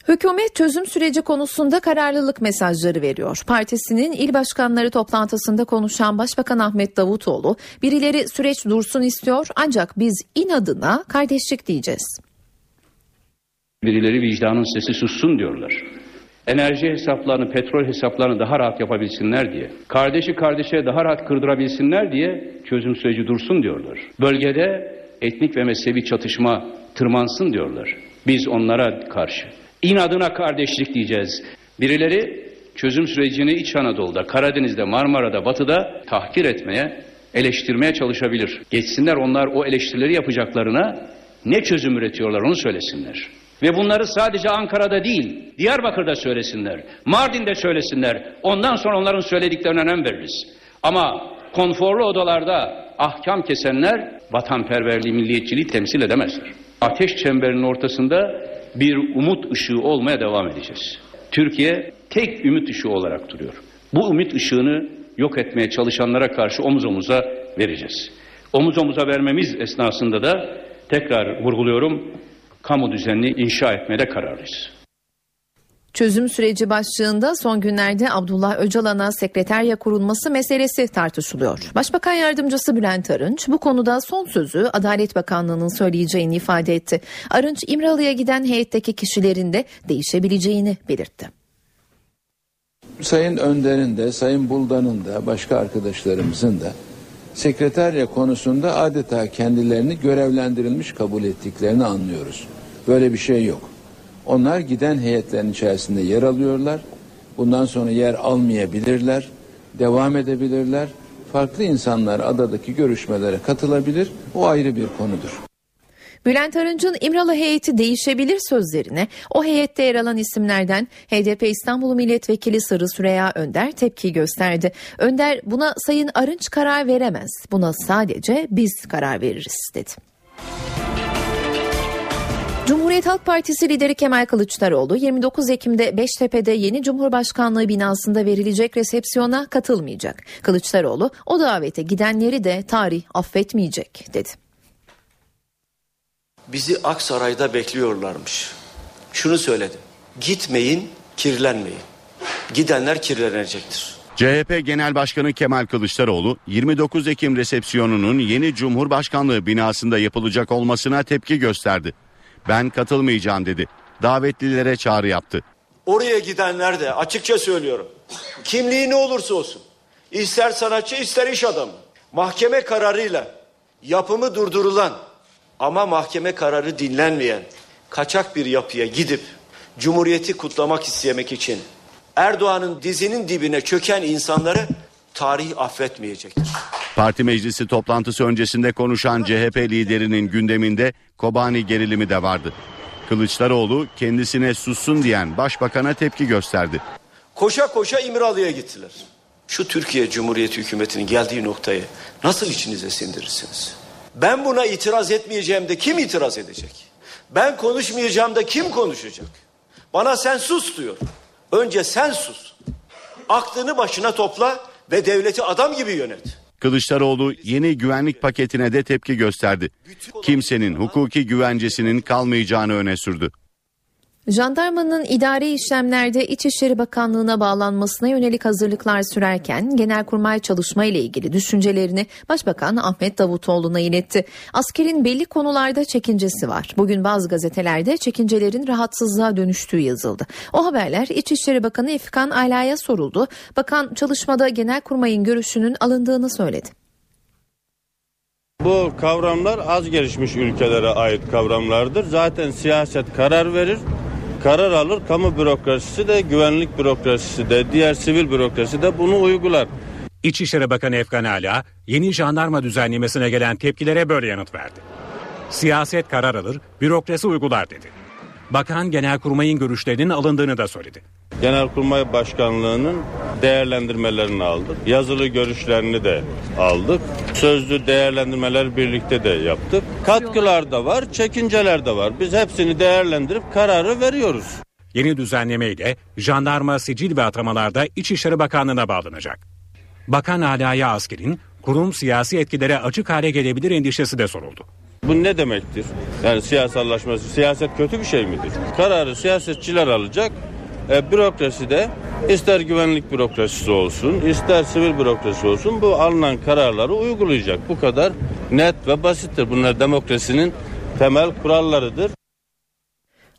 Hükümet çözüm süreci konusunda kararlılık mesajları veriyor. Partisinin il başkanları toplantısında konuşan Başbakan Ahmet Davutoğlu, birileri süreç dursun istiyor ancak biz inadına kardeşlik diyeceğiz. Birileri vicdanın sesi sussun diyorlar. Enerji hesaplarını, petrol hesaplarını daha rahat yapabilsinler diye, kardeşi kardeşe daha rahat kırdırabilsinler diye çözüm süreci dursun diyorlar. Bölgede etnik ve mezhebi çatışma tırmansın diyorlar. Biz onlara karşı inadına kardeşlik diyeceğiz. Birileri çözüm sürecini İç Anadolu'da, Karadeniz'de, Marmara'da, Batı'da tahkir etmeye, eleştirmeye çalışabilir. Geçsinler onlar o eleştirileri yapacaklarına ne çözüm üretiyorlar onu söylesinler. Ve bunları sadece Ankara'da değil, Diyarbakır'da söylesinler, Mardin'de söylesinler. Ondan sonra onların söylediklerine önem veririz. Ama konforlu odalarda ahkam kesenler vatanperverliği, milliyetçiliği temsil edemezler. Ateş çemberinin ortasında bir umut ışığı olmaya devam edeceğiz. Türkiye tek ümit ışığı olarak duruyor. Bu ümit ışığını yok etmeye çalışanlara karşı omuz omuza vereceğiz. Omuz omuza vermemiz esnasında da tekrar vurguluyorum, kamu düzenini inşa etmeye de kararlıyız. Çözüm süreci başlığında son günlerde Abdullah Öcalan'a sekreterya kurulması meselesi tartışılıyor. Başbakan Yardımcısı Bülent Arınç bu konuda son sözü Adalet Bakanlığı'nın söyleyeceğini ifade etti. Arınç İmralı'ya giden heyetteki kişilerin de değişebileceğini belirtti. Sayın Önder'in de, Sayın Buldan'ın da, başka arkadaşlarımızın da sekreterya konusunda adeta kendilerini görevlendirilmiş kabul ettiklerini anlıyoruz. Böyle bir şey yok. Onlar giden heyetlerin içerisinde yer alıyorlar. Bundan sonra yer almayabilirler, devam edebilirler. Farklı insanlar adadaki görüşmelere katılabilir. O ayrı bir konudur. Bülent Arınç'ın İmralı heyeti değişebilir sözlerine o heyette yer alan isimlerden HDP İstanbul Milletvekili Sarı Süreya Önder tepki gösterdi. Önder buna Sayın Arınç karar veremez. Buna sadece biz karar veririz dedi. Cumhuriyet Halk Partisi lideri Kemal Kılıçdaroğlu 29 Ekim'de Beştepe'de yeni Cumhurbaşkanlığı binasında verilecek resepsiyona katılmayacak. Kılıçdaroğlu o davete gidenleri de tarih affetmeyecek dedi. Bizi Aksaray'da bekliyorlarmış. Şunu söyledim. Gitmeyin, kirlenmeyin. Gidenler kirlenecektir. CHP Genel Başkanı Kemal Kılıçdaroğlu 29 Ekim resepsiyonunun yeni Cumhurbaşkanlığı binasında yapılacak olmasına tepki gösterdi. Ben katılmayacağım dedi. Davetlilere çağrı yaptı. Oraya gidenler de açıkça söylüyorum. Kimliği ne olursa olsun. ister sanatçı ister iş adamı. Mahkeme kararıyla yapımı durdurulan ama mahkeme kararı dinlenmeyen kaçak bir yapıya gidip Cumhuriyeti kutlamak istemek için Erdoğan'ın dizinin dibine çöken insanları tarih affetmeyecektir. Parti meclisi toplantısı öncesinde konuşan CHP liderinin gündeminde Kobani gerilimi de vardı. Kılıçdaroğlu kendisine sussun diyen başbakana tepki gösterdi. Koşa koşa İmralı'ya gittiler. Şu Türkiye Cumhuriyeti hükümetinin geldiği noktayı nasıl içinize sindirirsiniz? Ben buna itiraz etmeyeceğim de kim itiraz edecek? Ben konuşmayacağım da kim konuşacak? Bana sen sus diyor. Önce sen sus. Aklını başına topla ve devleti adam gibi yönet. Kılıçdaroğlu yeni güvenlik paketine de tepki gösterdi. Kimsenin hukuki güvencesinin kalmayacağını öne sürdü. Jandarmanın idari işlemlerde İçişleri Bakanlığı'na bağlanmasına yönelik hazırlıklar sürerken Genelkurmay çalışma ile ilgili düşüncelerini Başbakan Ahmet Davutoğlu'na iletti. Askerin belli konularda çekincesi var. Bugün bazı gazetelerde çekincelerin rahatsızlığa dönüştüğü yazıldı. O haberler İçişleri Bakanı Efkan Ala'ya soruldu. Bakan çalışmada Genelkurmay'ın görüşünün alındığını söyledi. Bu kavramlar az gelişmiş ülkelere ait kavramlardır. Zaten siyaset karar verir karar alır. Kamu bürokrasisi de, güvenlik bürokrasisi de, diğer sivil bürokrasi de bunu uygular. İçişleri Bakanı Efkan Ala, yeni jandarma düzenlemesine gelen tepkilere böyle yanıt verdi. Siyaset karar alır, bürokrasi uygular dedi. Bakan Genelkurmay'ın görüşlerinin alındığını da söyledi. Genelkurmay Başkanlığı'nın değerlendirmelerini aldık. Yazılı görüşlerini de aldık. Sözlü değerlendirmeler birlikte de yaptık. Katkılar da var, çekinceler de var. Biz hepsini değerlendirip kararı veriyoruz. Yeni düzenlemeyle jandarma sicil ve atamalarda İçişleri Bakanlığı'na bağlanacak. Bakan Alaya Asker'in kurum siyasi etkilere açık hale gelebilir endişesi de soruldu. Bu ne demektir? Yani siyasallaşması, siyaset kötü bir şey midir? Kararı siyasetçiler alacak, e, bürokrasi de ister güvenlik bürokrasisi olsun, ister sivil bürokrasi olsun bu alınan kararları uygulayacak. Bu kadar net ve basittir. Bunlar demokrasinin temel kurallarıdır.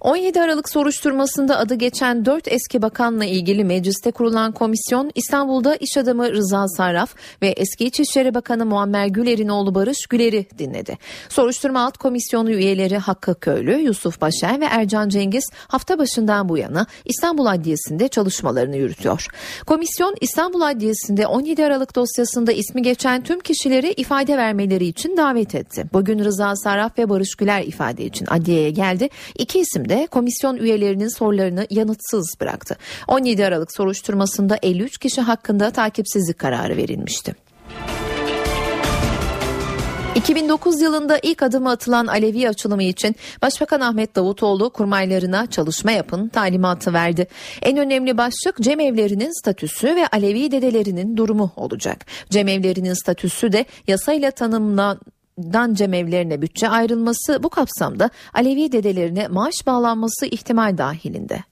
17 Aralık soruşturmasında adı geçen 4 eski bakanla ilgili mecliste kurulan komisyon İstanbul'da iş adamı Rıza Sarraf ve eski İçişleri Bakanı Muammer Güler'in oğlu Barış Güler'i dinledi. Soruşturma alt komisyonu üyeleri Hakkı Köylü, Yusuf Başer ve Ercan Cengiz hafta başından bu yana İstanbul Adliyesi'nde çalışmalarını yürütüyor. Komisyon İstanbul Adliyesi'nde 17 Aralık dosyasında ismi geçen tüm kişileri ifade vermeleri için davet etti. Bugün Rıza Sarraf ve Barış Güler ifade için adliyeye geldi. İki isim de komisyon üyelerinin sorularını yanıtsız bıraktı. 17 Aralık soruşturmasında 53 kişi hakkında takipsizlik kararı verilmişti. 2009 yılında ilk adımı atılan Alevi açılımı için Başbakan Ahmet Davutoğlu kurmaylarına çalışma yapın talimatı verdi. En önemli başlık cemevlerinin statüsü ve Alevi dedelerinin durumu olacak. Cemevlerinin statüsü de yasayla tanımlan dan cemevlerine bütçe ayrılması bu kapsamda Alevi dedelerine maaş bağlanması ihtimal dahilinde.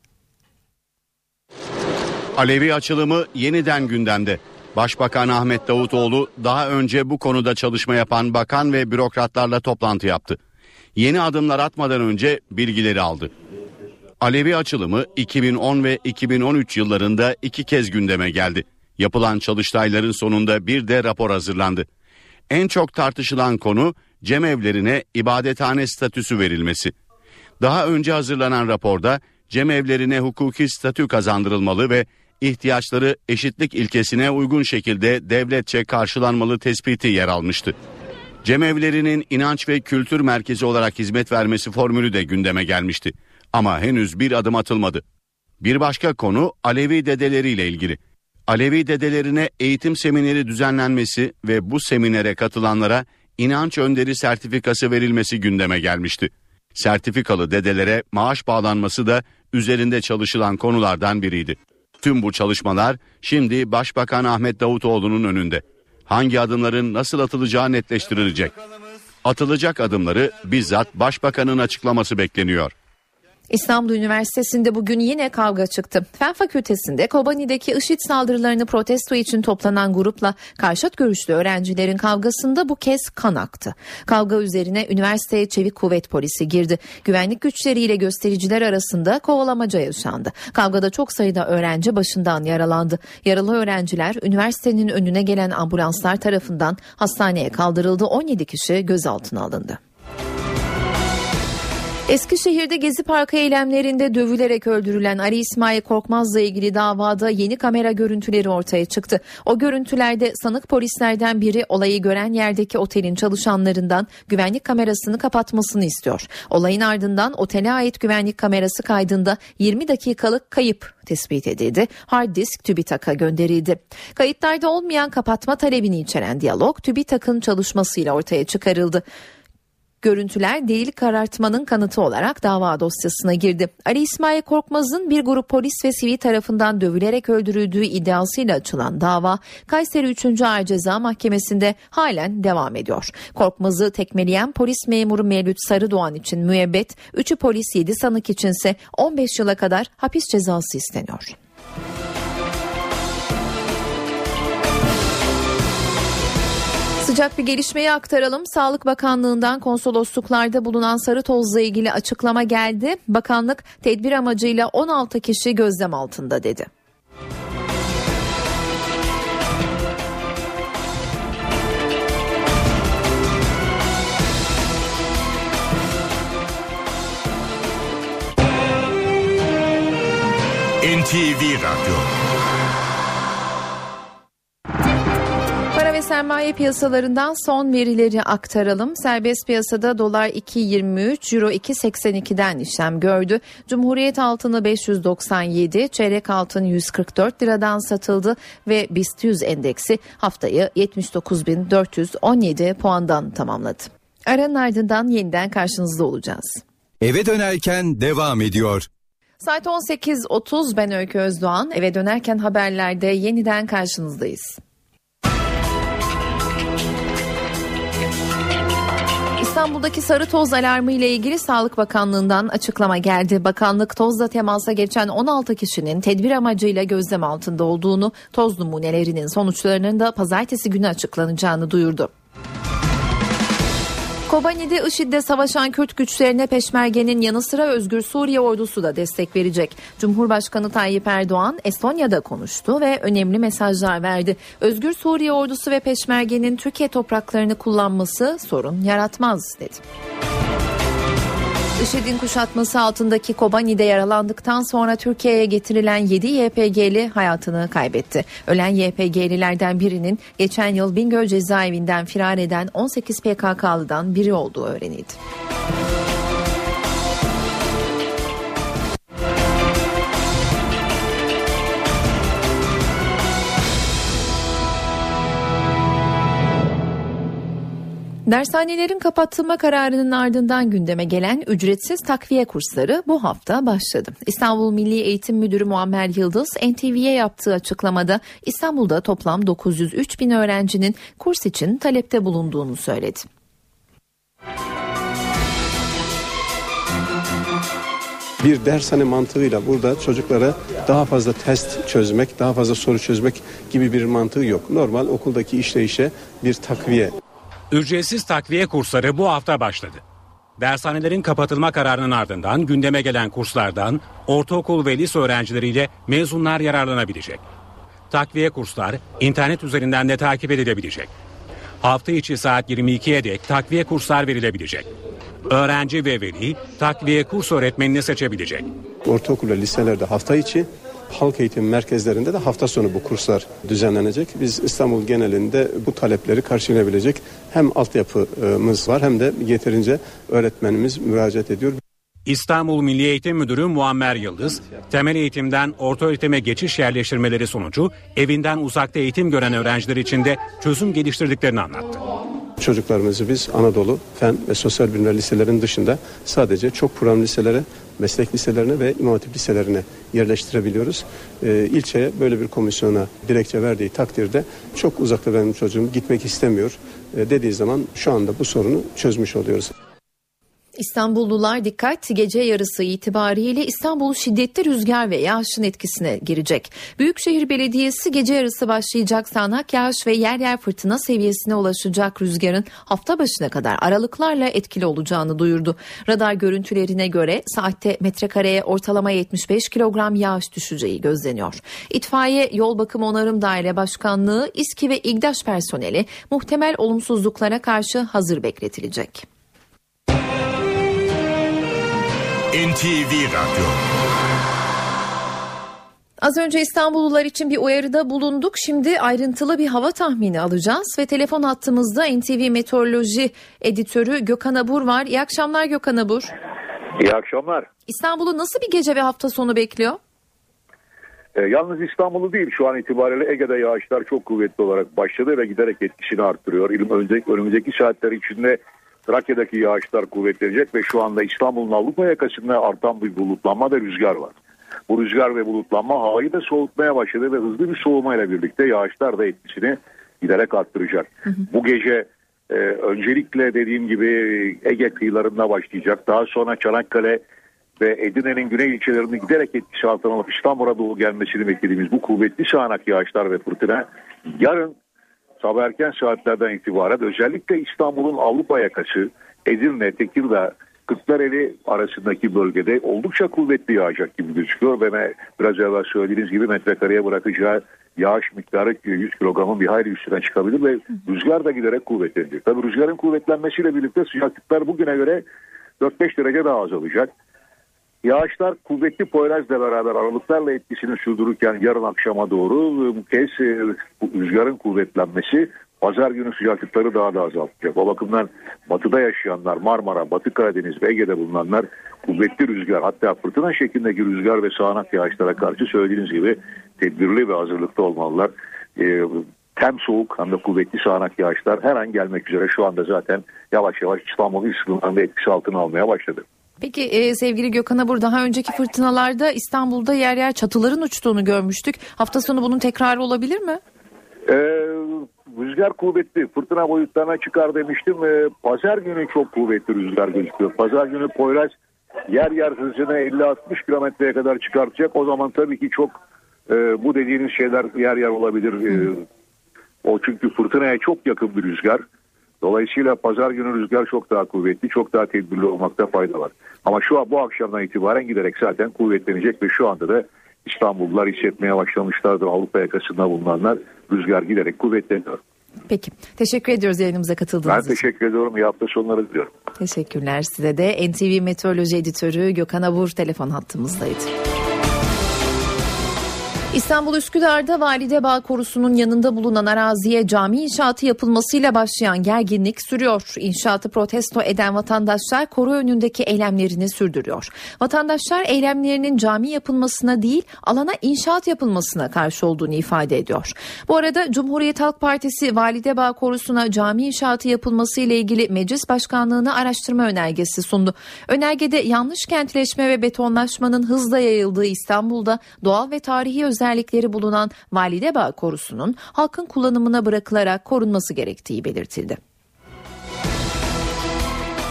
Alevi açılımı yeniden gündemde. Başbakan Ahmet Davutoğlu daha önce bu konuda çalışma yapan bakan ve bürokratlarla toplantı yaptı. Yeni adımlar atmadan önce bilgileri aldı. Alevi açılımı 2010 ve 2013 yıllarında iki kez gündeme geldi. Yapılan çalıştayların sonunda bir de rapor hazırlandı. En çok tartışılan konu cemevlerine ibadethane statüsü verilmesi. Daha önce hazırlanan raporda cemevlerine hukuki statü kazandırılmalı ve ihtiyaçları eşitlik ilkesine uygun şekilde devletçe karşılanmalı tespiti yer almıştı. Cemevlerinin inanç ve kültür merkezi olarak hizmet vermesi formülü de gündeme gelmişti. Ama henüz bir adım atılmadı. Bir başka konu Alevi dedeleriyle ilgili. Alevi dedelerine eğitim semineri düzenlenmesi ve bu seminere katılanlara inanç önderi sertifikası verilmesi gündeme gelmişti. Sertifikalı dedelere maaş bağlanması da üzerinde çalışılan konulardan biriydi. Tüm bu çalışmalar şimdi Başbakan Ahmet Davutoğlu'nun önünde. Hangi adımların nasıl atılacağı netleştirilecek. Atılacak adımları bizzat Başbakanın açıklaması bekleniyor. İstanbul Üniversitesi'nde bugün yine kavga çıktı. Fen Fakültesi'nde Kobani'deki IŞİD saldırılarını protesto için toplanan grupla karşıt görüşlü öğrencilerin kavgasında bu kez kan aktı. Kavga üzerine üniversiteye çevik kuvvet polisi girdi. Güvenlik güçleriyle göstericiler arasında kovalamaca yaşandı. Kavgada çok sayıda öğrenci başından yaralandı. Yaralı öğrenciler üniversitenin önüne gelen ambulanslar tarafından hastaneye kaldırıldı. 17 kişi gözaltına alındı. Eskişehir'de Gezi Parkı eylemlerinde dövülerek öldürülen Ali İsmail Korkmaz'la ilgili davada yeni kamera görüntüleri ortaya çıktı. O görüntülerde sanık polislerden biri olayı gören yerdeki otelin çalışanlarından güvenlik kamerasını kapatmasını istiyor. Olayın ardından otele ait güvenlik kamerası kaydında 20 dakikalık kayıp tespit edildi. Hard disk TÜBİTAK'a gönderildi. Kayıtlarda olmayan kapatma talebini içeren diyalog TÜBİTAK'ın çalışmasıyla ortaya çıkarıldı. Görüntüler delil karartmanın kanıtı olarak dava dosyasına girdi. Ali İsmail Korkmaz'ın bir grup polis ve sivil tarafından dövülerek öldürüldüğü iddiasıyla açılan dava Kayseri 3. Ağır Ceza Mahkemesi'nde halen devam ediyor. Korkmaz'ı tekmeleyen polis memuru Mevlüt Sarıdoğan için müebbet, 3'ü polis 7 sanık içinse 15 yıla kadar hapis cezası isteniyor. Sıcak bir gelişmeyi aktaralım. Sağlık Bakanlığı'ndan konsolosluklarda bulunan sarı tozla ilgili açıklama geldi. Bakanlık tedbir amacıyla 16 kişi gözlem altında dedi. NTV Radyo ve sermaye piyasalarından son verileri aktaralım. Serbest piyasada dolar 2.23, euro 2.82'den işlem gördü. Cumhuriyet altını 597, çeyrek altın 144 liradan satıldı ve BIST 100 endeksi haftayı 79.417 puandan tamamladı. Aranın ardından yeniden karşınızda olacağız. Eve dönerken devam ediyor. Saat 18.30 ben Öykü Özdoğan. Eve dönerken haberlerde yeniden karşınızdayız. İstanbul'daki sarı toz alarmı ile ilgili Sağlık Bakanlığı'ndan açıklama geldi. Bakanlık tozla temasa geçen 16 kişinin tedbir amacıyla gözlem altında olduğunu, toz numunelerinin sonuçlarının da pazartesi günü açıklanacağını duyurdu. Kobani'de IŞİD'de savaşan Kürt güçlerine Peşmerge'nin yanı sıra Özgür Suriye ordusu da destek verecek. Cumhurbaşkanı Tayyip Erdoğan Estonya'da konuştu ve önemli mesajlar verdi. Özgür Suriye ordusu ve Peşmerge'nin Türkiye topraklarını kullanması sorun yaratmaz dedi. IŞİD'in kuşatması altındaki Kobani'de yaralandıktan sonra Türkiye'ye getirilen 7 YPG'li hayatını kaybetti. Ölen YPG'lilerden birinin geçen yıl Bingöl cezaevinden firar eden 18 PKK'lıdan biri olduğu öğrenildi. Dershanelerin kapatılma kararının ardından gündeme gelen ücretsiz takviye kursları bu hafta başladı. İstanbul Milli Eğitim Müdürü Muammer Yıldız NTV'ye yaptığı açıklamada İstanbul'da toplam 903 bin öğrencinin kurs için talepte bulunduğunu söyledi. bir dershane mantığıyla burada çocuklara daha fazla test çözmek, daha fazla soru çözmek gibi bir mantığı yok. Normal okuldaki işleyişe bir takviye. Ücretsiz takviye kursları bu hafta başladı. Dershanelerin kapatılma kararının ardından gündeme gelen kurslardan ortaokul ve lise öğrencileriyle mezunlar yararlanabilecek. Takviye kurslar internet üzerinden de takip edilebilecek. Hafta içi saat 22'ye dek takviye kurslar verilebilecek. Öğrenci ve veli takviye kurs öğretmenini seçebilecek. Ortaokul ve liselerde hafta içi, halk eğitim merkezlerinde de hafta sonu bu kurslar düzenlenecek. Biz İstanbul genelinde bu talepleri karşılayabilecek hem altyapımız var hem de yeterince öğretmenimiz müracaat ediyor. İstanbul Milli Eğitim Müdürü Muammer Yıldız, temel eğitimden orta öğretime geçiş yerleştirmeleri sonucu evinden uzakta eğitim gören öğrenciler için de çözüm geliştirdiklerini anlattı. Çocuklarımızı biz Anadolu, Fen ve Sosyal Bilimler liselerinin dışında sadece çok program liselere, meslek liselerine ve imam hatip liselerine yerleştirebiliyoruz. Ee, ilçeye böyle bir komisyona dilekçe verdiği takdirde çok uzakta benim çocuğum gitmek istemiyor e, dediği zaman şu anda bu sorunu çözmüş oluyoruz. İstanbullular dikkat gece yarısı itibariyle İstanbul şiddetli rüzgar ve yağışın etkisine girecek. Büyükşehir Belediyesi gece yarısı başlayacak sağanak yağış ve yer yer fırtına seviyesine ulaşacak rüzgarın hafta başına kadar aralıklarla etkili olacağını duyurdu. Radar görüntülerine göre saatte metrekareye ortalama 75 kilogram yağış düşeceği gözleniyor. İtfaiye Yol Bakım Onarım Daire Başkanlığı, İSKİ ve İGDAŞ personeli muhtemel olumsuzluklara karşı hazır bekletilecek. NTV Radyo Az önce İstanbullular için bir uyarıda bulunduk. Şimdi ayrıntılı bir hava tahmini alacağız ve telefon hattımızda NTV Meteoroloji Editörü Gökhan Abur var. İyi akşamlar Gökhan Abur. İyi akşamlar. İstanbul'u nasıl bir gece ve hafta sonu bekliyor? Ee, yalnız İstanbul'u değil şu an itibariyle Ege'de yağışlar çok kuvvetli olarak başladı ve giderek etkisini arttırıyor. Önümüzdeki, önümüzdeki saatler içinde Trakya'daki yağışlar kuvvetlenecek ve şu anda İstanbul'un Avrupa yakasında artan bir bulutlanma ve rüzgar var. Bu rüzgar ve bulutlanma havayı da soğutmaya başladı ve hızlı bir soğumayla birlikte yağışlar da etkisini giderek arttıracak. Hı hı. Bu gece e, öncelikle dediğim gibi Ege kıyılarında başlayacak. Daha sonra Çanakkale ve Edirne'nin güney ilçelerinde giderek etkisi altına alıp İstanbul'a doğru gelmesini beklediğimiz bu kuvvetli sağanak yağışlar ve fırtına yarın sabah erken saatlerden itibaren özellikle İstanbul'un Avrupa yakası Edirne, Tekirdağ, Kırklareli arasındaki bölgede oldukça kuvvetli yağacak gibi gözüküyor ve biraz evvel söylediğiniz gibi metrekareye bırakacağı yağış miktarı 100 kilogramın bir hayli üstüne çıkabilir ve rüzgar da giderek kuvvetlenecek. Tabii rüzgarın kuvvetlenmesiyle birlikte sıcaklıklar bugüne göre 4-5 derece daha azalacak. Yağışlar kuvvetli Poyraz'la beraber aralıklarla etkisini sürdürürken yarın akşama doğru bu kez e, rüzgarın kuvvetlenmesi pazar günü sıcaklıkları daha da azaltacak. O bakımdan batıda yaşayanlar Marmara, Batı Karadeniz ve Ege'de bulunanlar kuvvetli rüzgar hatta fırtına şeklindeki rüzgar ve sağanak yağışlara karşı söylediğiniz gibi tedbirli ve hazırlıklı olmalılar. E, hem soğuk hem de kuvvetli sağanak yağışlar her an gelmek üzere şu anda zaten yavaş yavaş İstanbul'un üst sınırlarında etkisi altına almaya başladı. Peki e, sevgili Gökhan Abur daha önceki fırtınalarda İstanbul'da yer yer çatıların uçtuğunu görmüştük. Hafta sonu bunun tekrarı olabilir mi? Ee, rüzgar kuvvetli fırtına boyutlarına çıkar demiştim. Ee, pazar günü çok kuvvetli rüzgar gözüküyor. Pazar günü Poyraz yer yer hızını 50-60 kilometreye kadar çıkartacak. O zaman tabii ki çok e, bu dediğiniz şeyler yer yer olabilir. E, o çünkü fırtınaya çok yakın bir rüzgar. Dolayısıyla pazar günü rüzgar çok daha kuvvetli, çok daha tedbirli olmakta fayda var. Ama şu an bu akşamdan itibaren giderek zaten kuvvetlenecek ve şu anda da İstanbullular hissetmeye başlamışlardır. Avrupa yakasında bulunanlar rüzgar giderek kuvvetleniyor. Peki. Teşekkür ediyoruz yayınımıza katıldığınız için. Ben teşekkür ediyorum. İyi hafta sonları diliyorum. Teşekkürler size de. NTV Meteoroloji Editörü Gökhan Abur telefon hattımızdaydı. İstanbul Üsküdar'da Valide Bağ Korusu'nun yanında bulunan araziye cami inşaatı yapılmasıyla başlayan gerginlik sürüyor. İnşaatı protesto eden vatandaşlar koru önündeki eylemlerini sürdürüyor. Vatandaşlar eylemlerinin cami yapılmasına değil alana inşaat yapılmasına karşı olduğunu ifade ediyor. Bu arada Cumhuriyet Halk Partisi Valide Bağ Korusu'na cami inşaatı yapılması ile ilgili meclis başkanlığına araştırma önergesi sundu. Önergede yanlış kentleşme ve betonlaşmanın hızla yayıldığı İstanbul'da doğal ve tarihi özellikler özellikleri bulunan Validebağ korusunun halkın kullanımına bırakılarak korunması gerektiği belirtildi.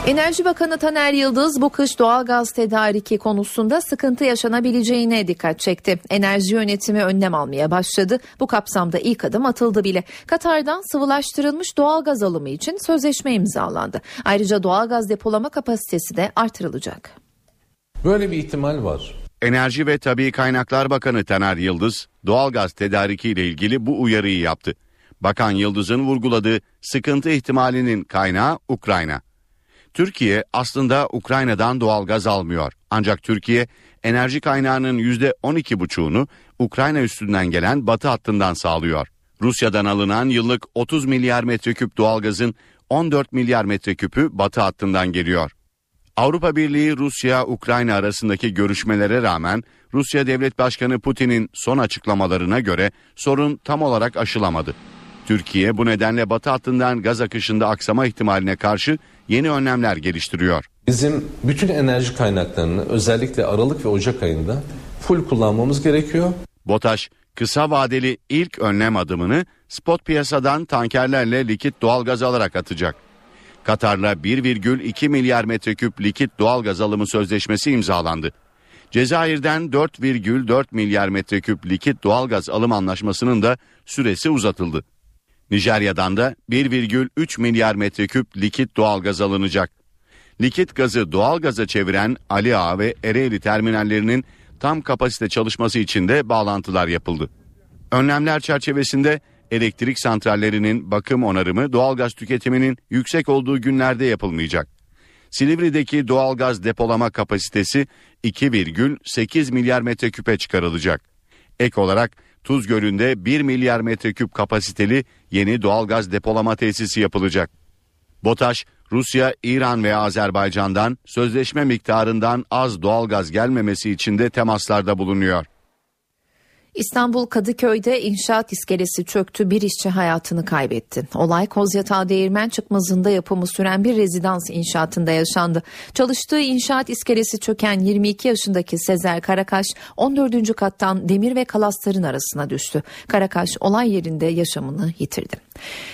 Enerji Bakanı Taner Yıldız bu kış doğalgaz tedariki konusunda sıkıntı yaşanabileceğine dikkat çekti. Enerji yönetimi önlem almaya başladı. Bu kapsamda ilk adım atıldı bile. Katar'dan sıvılaştırılmış doğalgaz alımı için sözleşme imzalandı. Ayrıca doğalgaz depolama kapasitesi de artırılacak. Böyle bir ihtimal var. Enerji ve Tabi Kaynaklar Bakanı Taner Yıldız, doğalgaz tedariki ile ilgili bu uyarıyı yaptı. Bakan Yıldız'ın vurguladığı sıkıntı ihtimalinin kaynağı Ukrayna. Türkiye aslında Ukrayna'dan doğalgaz almıyor. Ancak Türkiye enerji kaynağının %12,5'unu Ukrayna üstünden gelen batı hattından sağlıyor. Rusya'dan alınan yıllık 30 milyar metreküp doğalgazın 14 milyar metreküpü batı hattından geliyor. Avrupa Birliği Rusya-Ukrayna arasındaki görüşmelere rağmen Rusya Devlet Başkanı Putin'in son açıklamalarına göre sorun tam olarak aşılamadı. Türkiye bu nedenle batı hattından gaz akışında aksama ihtimaline karşı yeni önlemler geliştiriyor. Bizim bütün enerji kaynaklarını özellikle Aralık ve Ocak ayında full kullanmamız gerekiyor. BOTAŞ kısa vadeli ilk önlem adımını spot piyasadan tankerlerle likit doğalgaz alarak atacak. Katar'la 1,2 milyar metreküp likit doğalgaz alımı sözleşmesi imzalandı. Cezayir'den 4,4 milyar metreküp likit doğalgaz alım anlaşmasının da süresi uzatıldı. Nijerya'dan da 1,3 milyar metreküp likit doğalgaz alınacak. Likit gazı doğalgaza çeviren Ali Ağa ve Ereğli terminallerinin tam kapasite çalışması için de bağlantılar yapıldı. Önlemler çerçevesinde elektrik santrallerinin bakım onarımı doğalgaz tüketiminin yüksek olduğu günlerde yapılmayacak. Silivri'deki doğalgaz depolama kapasitesi 2,8 milyar metreküpe çıkarılacak. Ek olarak Tuz Gölü'nde 1 milyar metreküp kapasiteli yeni doğalgaz depolama tesisi yapılacak. BOTAŞ, Rusya, İran ve Azerbaycan'dan sözleşme miktarından az doğalgaz gelmemesi için de temaslarda bulunuyor. İstanbul Kadıköy'de inşaat iskelesi çöktü. Bir işçi hayatını kaybetti. Olay Kozyatağı Değirmen çıkmazında yapımı süren bir rezidans inşaatında yaşandı. Çalıştığı inşaat iskelesi çöken 22 yaşındaki Sezer Karakaş 14. kattan demir ve kalasların arasına düştü. Karakaş olay yerinde yaşamını yitirdi.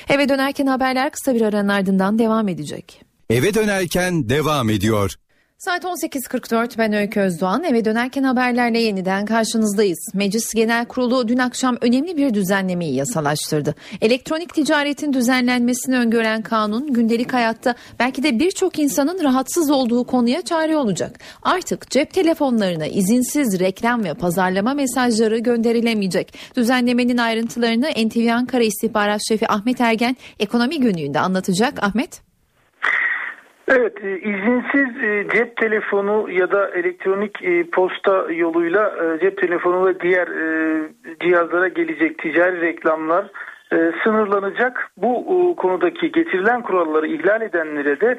Eve dönerken haberler kısa bir aranın ardından devam edecek. Eve dönerken devam ediyor. Saat 18.44 ben Öykü Özdoğan eve dönerken haberlerle yeniden karşınızdayız. Meclis Genel Kurulu dün akşam önemli bir düzenlemeyi yasalaştırdı. Elektronik ticaretin düzenlenmesini öngören kanun gündelik hayatta belki de birçok insanın rahatsız olduğu konuya çare olacak. Artık cep telefonlarına izinsiz reklam ve pazarlama mesajları gönderilemeyecek. Düzenlemenin ayrıntılarını NTV Ankara İstihbarat Şefi Ahmet Ergen ekonomi günlüğünde anlatacak. Ahmet. Evet, e, izinsiz e, cep telefonu ya da elektronik e, posta yoluyla cep telefonu ve diğer cihazlara gelecek ticari reklamlar sınırlanacak. Bu konudaki getirilen kuralları ihlal edenlere de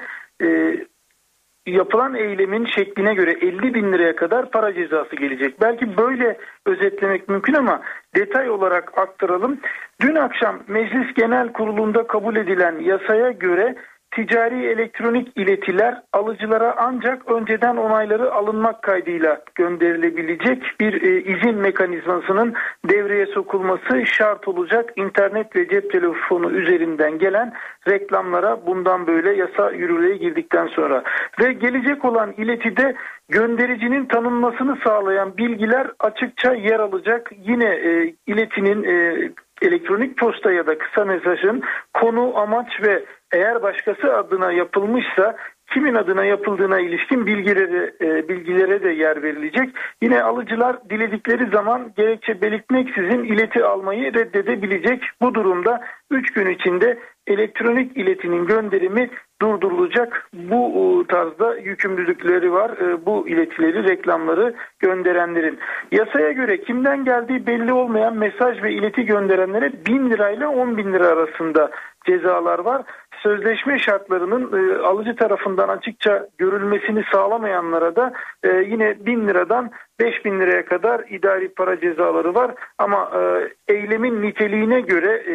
yapılan eylemin şekline göre 50 bin liraya kadar para cezası gelecek. Belki böyle özetlemek mümkün ama detay olarak aktaralım. Dün akşam Meclis Genel Kurulu'nda kabul edilen yasaya göre ticari elektronik iletiler alıcılara ancak önceden onayları alınmak kaydıyla gönderilebilecek bir e, izin mekanizmasının devreye sokulması şart olacak. İnternet ve cep telefonu üzerinden gelen reklamlara bundan böyle yasa yürürlüğe girdikten sonra ve gelecek olan iletide göndericinin tanınmasını sağlayan bilgiler açıkça yer alacak. Yine e, iletinin e, elektronik posta ya da kısa mesajın konu, amaç ve eğer başkası adına yapılmışsa kimin adına yapıldığına ilişkin bilgileri e, bilgilere de yer verilecek. Yine alıcılar diledikleri zaman gerekçe belirtmeksizin ileti almayı reddedebilecek. Bu durumda 3 gün içinde elektronik iletinin gönderimi durdurulacak. Bu e, tarzda yükümlülükleri var. E, bu iletileri, reklamları gönderenlerin. Yasaya göre kimden geldiği belli olmayan mesaj ve ileti gönderenlere 1000 lirayla 10 bin lira arasında cezalar var. Sözleşme şartlarının e, alıcı tarafından açıkça görülmesini sağlamayanlara da e, yine 1000 liradan 5000 liraya kadar idari para cezaları var. Ama e, eylemin niteliğine göre e,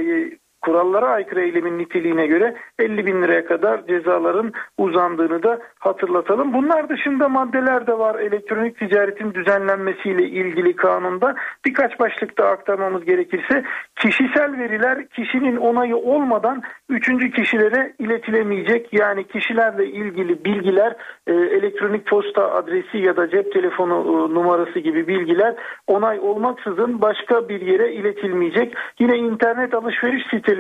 kurallara aykırı eylemin niteliğine göre 50 bin liraya kadar cezaların uzandığını da hatırlatalım. Bunlar dışında maddeler de var elektronik ticaretin düzenlenmesiyle ilgili kanunda. Birkaç başlıkta aktarmamız gerekirse kişisel veriler kişinin onayı olmadan üçüncü kişilere iletilemeyecek. Yani kişilerle ilgili bilgiler e, elektronik posta adresi ya da cep telefonu e, numarası gibi bilgiler onay olmaksızın başka bir yere iletilmeyecek. Yine internet alışveriş siteleri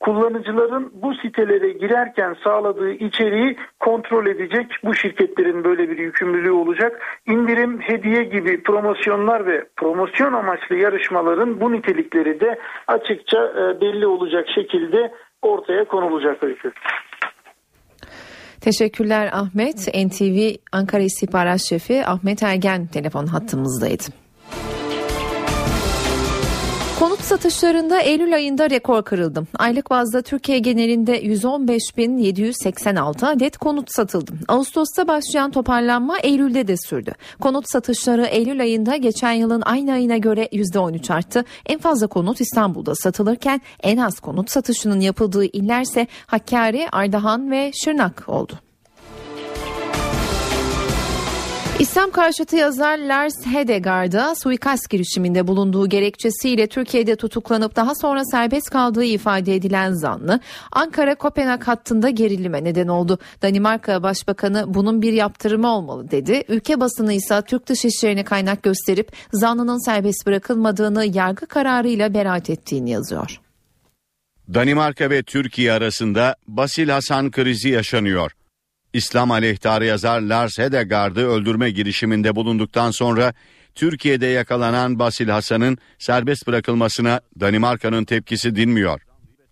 kullanıcıların bu sitelere girerken sağladığı içeriği kontrol edecek. Bu şirketlerin böyle bir yükümlülüğü olacak. İndirim, hediye gibi promosyonlar ve promosyon amaçlı yarışmaların bu nitelikleri de açıkça e, belli olacak şekilde ortaya konulacak öykü. Teşekkürler Ahmet. NTV Ankara İstihbarat Şefi Ahmet Ergen telefon hattımızdaydı. Konut satışlarında Eylül ayında rekor kırıldı. Aylık bazda Türkiye genelinde 115.786 adet konut satıldı. Ağustos'ta başlayan toparlanma Eylül'de de sürdü. Konut satışları Eylül ayında geçen yılın aynı ayına göre %13 arttı. En fazla konut İstanbul'da satılırken en az konut satışının yapıldığı illerse Hakkari, Ardahan ve Şırnak oldu. İslam karşıtı yazar Lars Hedegaard'a suikast girişiminde bulunduğu gerekçesiyle Türkiye'de tutuklanıp daha sonra serbest kaldığı ifade edilen zanlı Ankara-Kopenhag hattında gerilime neden oldu. Danimarka Başbakanı bunun bir yaptırımı olmalı dedi. Ülke basını ise Türk Dışişleri'ne kaynak gösterip zanlının serbest bırakılmadığını yargı kararıyla beraat ettiğini yazıyor. Danimarka ve Türkiye arasında Basil Hasan krizi yaşanıyor. İslam aleyhtarı yazar Lars Hedegaard'ı öldürme girişiminde bulunduktan sonra Türkiye'de yakalanan Basil Hasan'ın serbest bırakılmasına Danimarka'nın tepkisi dinmiyor.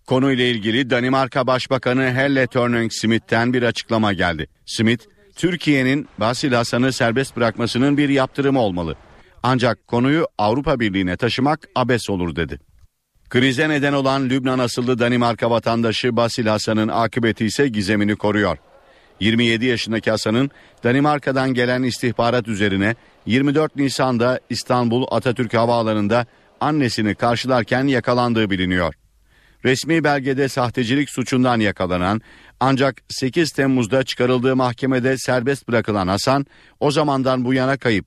Konuyla ilgili Danimarka Başbakanı Helle Thorning Smith'ten bir açıklama geldi. Smith, Türkiye'nin Basil Hasan'ı serbest bırakmasının bir yaptırımı olmalı. Ancak konuyu Avrupa Birliği'ne taşımak abes olur dedi. Krize neden olan Lübnan asıllı Danimarka vatandaşı Basil Hasan'ın akıbeti ise gizemini koruyor. 27 yaşındaki Hasan'ın Danimarka'dan gelen istihbarat üzerine 24 Nisan'da İstanbul Atatürk Havaalanı'nda annesini karşılarken yakalandığı biliniyor. Resmi belgede sahtecilik suçundan yakalanan ancak 8 Temmuz'da çıkarıldığı mahkemede serbest bırakılan Hasan o zamandan bu yana kayıp.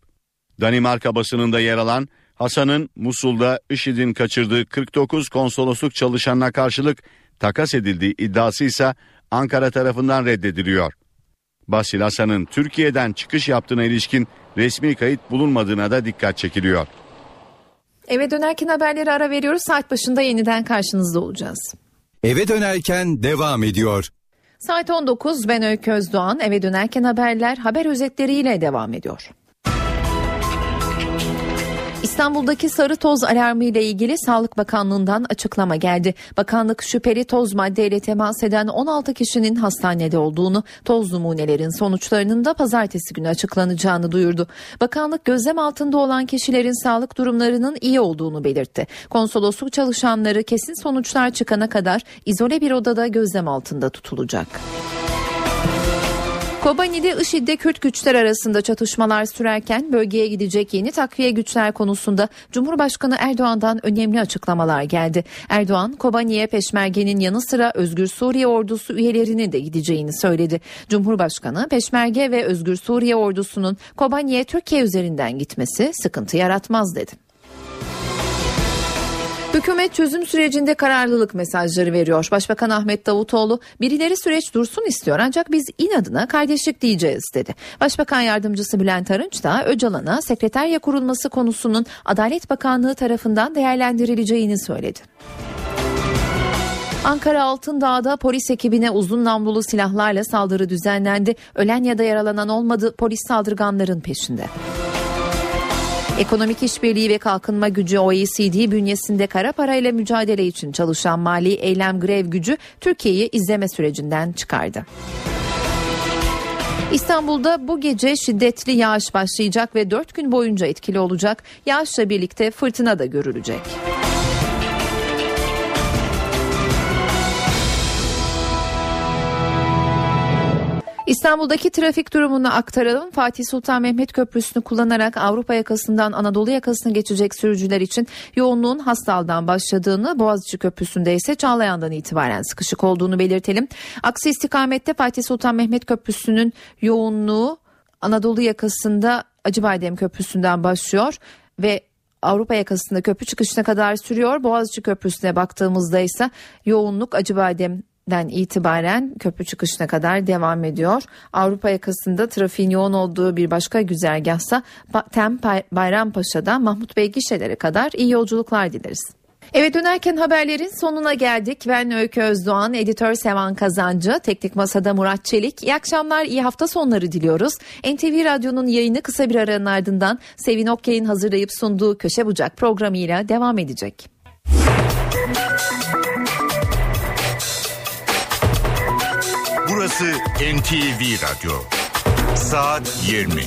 Danimarka basınında yer alan Hasan'ın Musul'da IŞİD'in kaçırdığı 49 konsolosluk çalışanına karşılık takas edildiği iddiası ise Ankara tarafından reddediliyor. Basil Hasan'ın Türkiye'den çıkış yaptığına ilişkin resmi kayıt bulunmadığına da dikkat çekiliyor. Eve dönerken haberleri ara veriyoruz. Saat başında yeniden karşınızda olacağız. Eve dönerken devam ediyor. Saat 19 ben Öykü Özdoğan. Eve dönerken haberler haber özetleriyle devam ediyor. İstanbul'daki sarı toz alarmı ile ilgili Sağlık Bakanlığı'ndan açıklama geldi. Bakanlık şüpheli toz maddeyle temas eden 16 kişinin hastanede olduğunu, toz numunelerin sonuçlarının da pazartesi günü açıklanacağını duyurdu. Bakanlık gözlem altında olan kişilerin sağlık durumlarının iyi olduğunu belirtti. Konsolosluk çalışanları kesin sonuçlar çıkana kadar izole bir odada gözlem altında tutulacak. Kobani'de IŞİD'de Kürt güçler arasında çatışmalar sürerken bölgeye gidecek yeni takviye güçler konusunda Cumhurbaşkanı Erdoğan'dan önemli açıklamalar geldi. Erdoğan, Kobani'ye Peşmerge'nin yanı sıra Özgür Suriye ordusu üyelerinin de gideceğini söyledi. Cumhurbaşkanı, Peşmerge ve Özgür Suriye ordusunun Kobani'ye Türkiye üzerinden gitmesi sıkıntı yaratmaz dedi. Hükümet çözüm sürecinde kararlılık mesajları veriyor. Başbakan Ahmet Davutoğlu birileri süreç dursun istiyor ancak biz inadına kardeşlik diyeceğiz dedi. Başbakan yardımcısı Bülent Arınç da Öcalan'a sekreterya kurulması konusunun Adalet Bakanlığı tarafından değerlendirileceğini söyledi. Ankara Altındağ'da polis ekibine uzun namlulu silahlarla saldırı düzenlendi. Ölen ya da yaralanan olmadı polis saldırganların peşinde. Ekonomik İşbirliği ve Kalkınma Gücü OECD bünyesinde kara parayla mücadele için çalışan mali eylem grev gücü Türkiye'yi izleme sürecinden çıkardı. İstanbul'da bu gece şiddetli yağış başlayacak ve 4 gün boyunca etkili olacak. Yağışla birlikte fırtına da görülecek. İstanbul'daki trafik durumunu aktaralım. Fatih Sultan Mehmet Köprüsü'nü kullanarak Avrupa yakasından Anadolu yakasına geçecek sürücüler için yoğunluğun Hastal'dan başladığını, Boğaziçi Köprüsü'nde ise Çağlayan'dan itibaren sıkışık olduğunu belirtelim. Aksi istikamette Fatih Sultan Mehmet Köprüsü'nün yoğunluğu Anadolu yakasında Acıbadem Köprüsü'nden başlıyor ve Avrupa yakasında köprü çıkışına kadar sürüyor. Boğaziçi Köprüsü'ne baktığımızda ise yoğunluk Acıbadem den itibaren köprü çıkışına kadar devam ediyor. Avrupa yakasında trafiğin yoğun olduğu bir başka güzergahsa Tem Bayrampaşa'dan Mahmut Bey gişelere kadar iyi yolculuklar dileriz. Eve dönerken haberlerin sonuna geldik. Ben Öykü Özdoğan, editör Sevan Kazancı, teknik masada Murat Çelik. İyi akşamlar, iyi hafta sonları diliyoruz. NTV Radyo'nun yayını kısa bir aranın ardından Sevin Okyay'ın hazırlayıp sunduğu Köşe Bucak programıyla devam edecek. Burası NTV Radyo. Saat 20.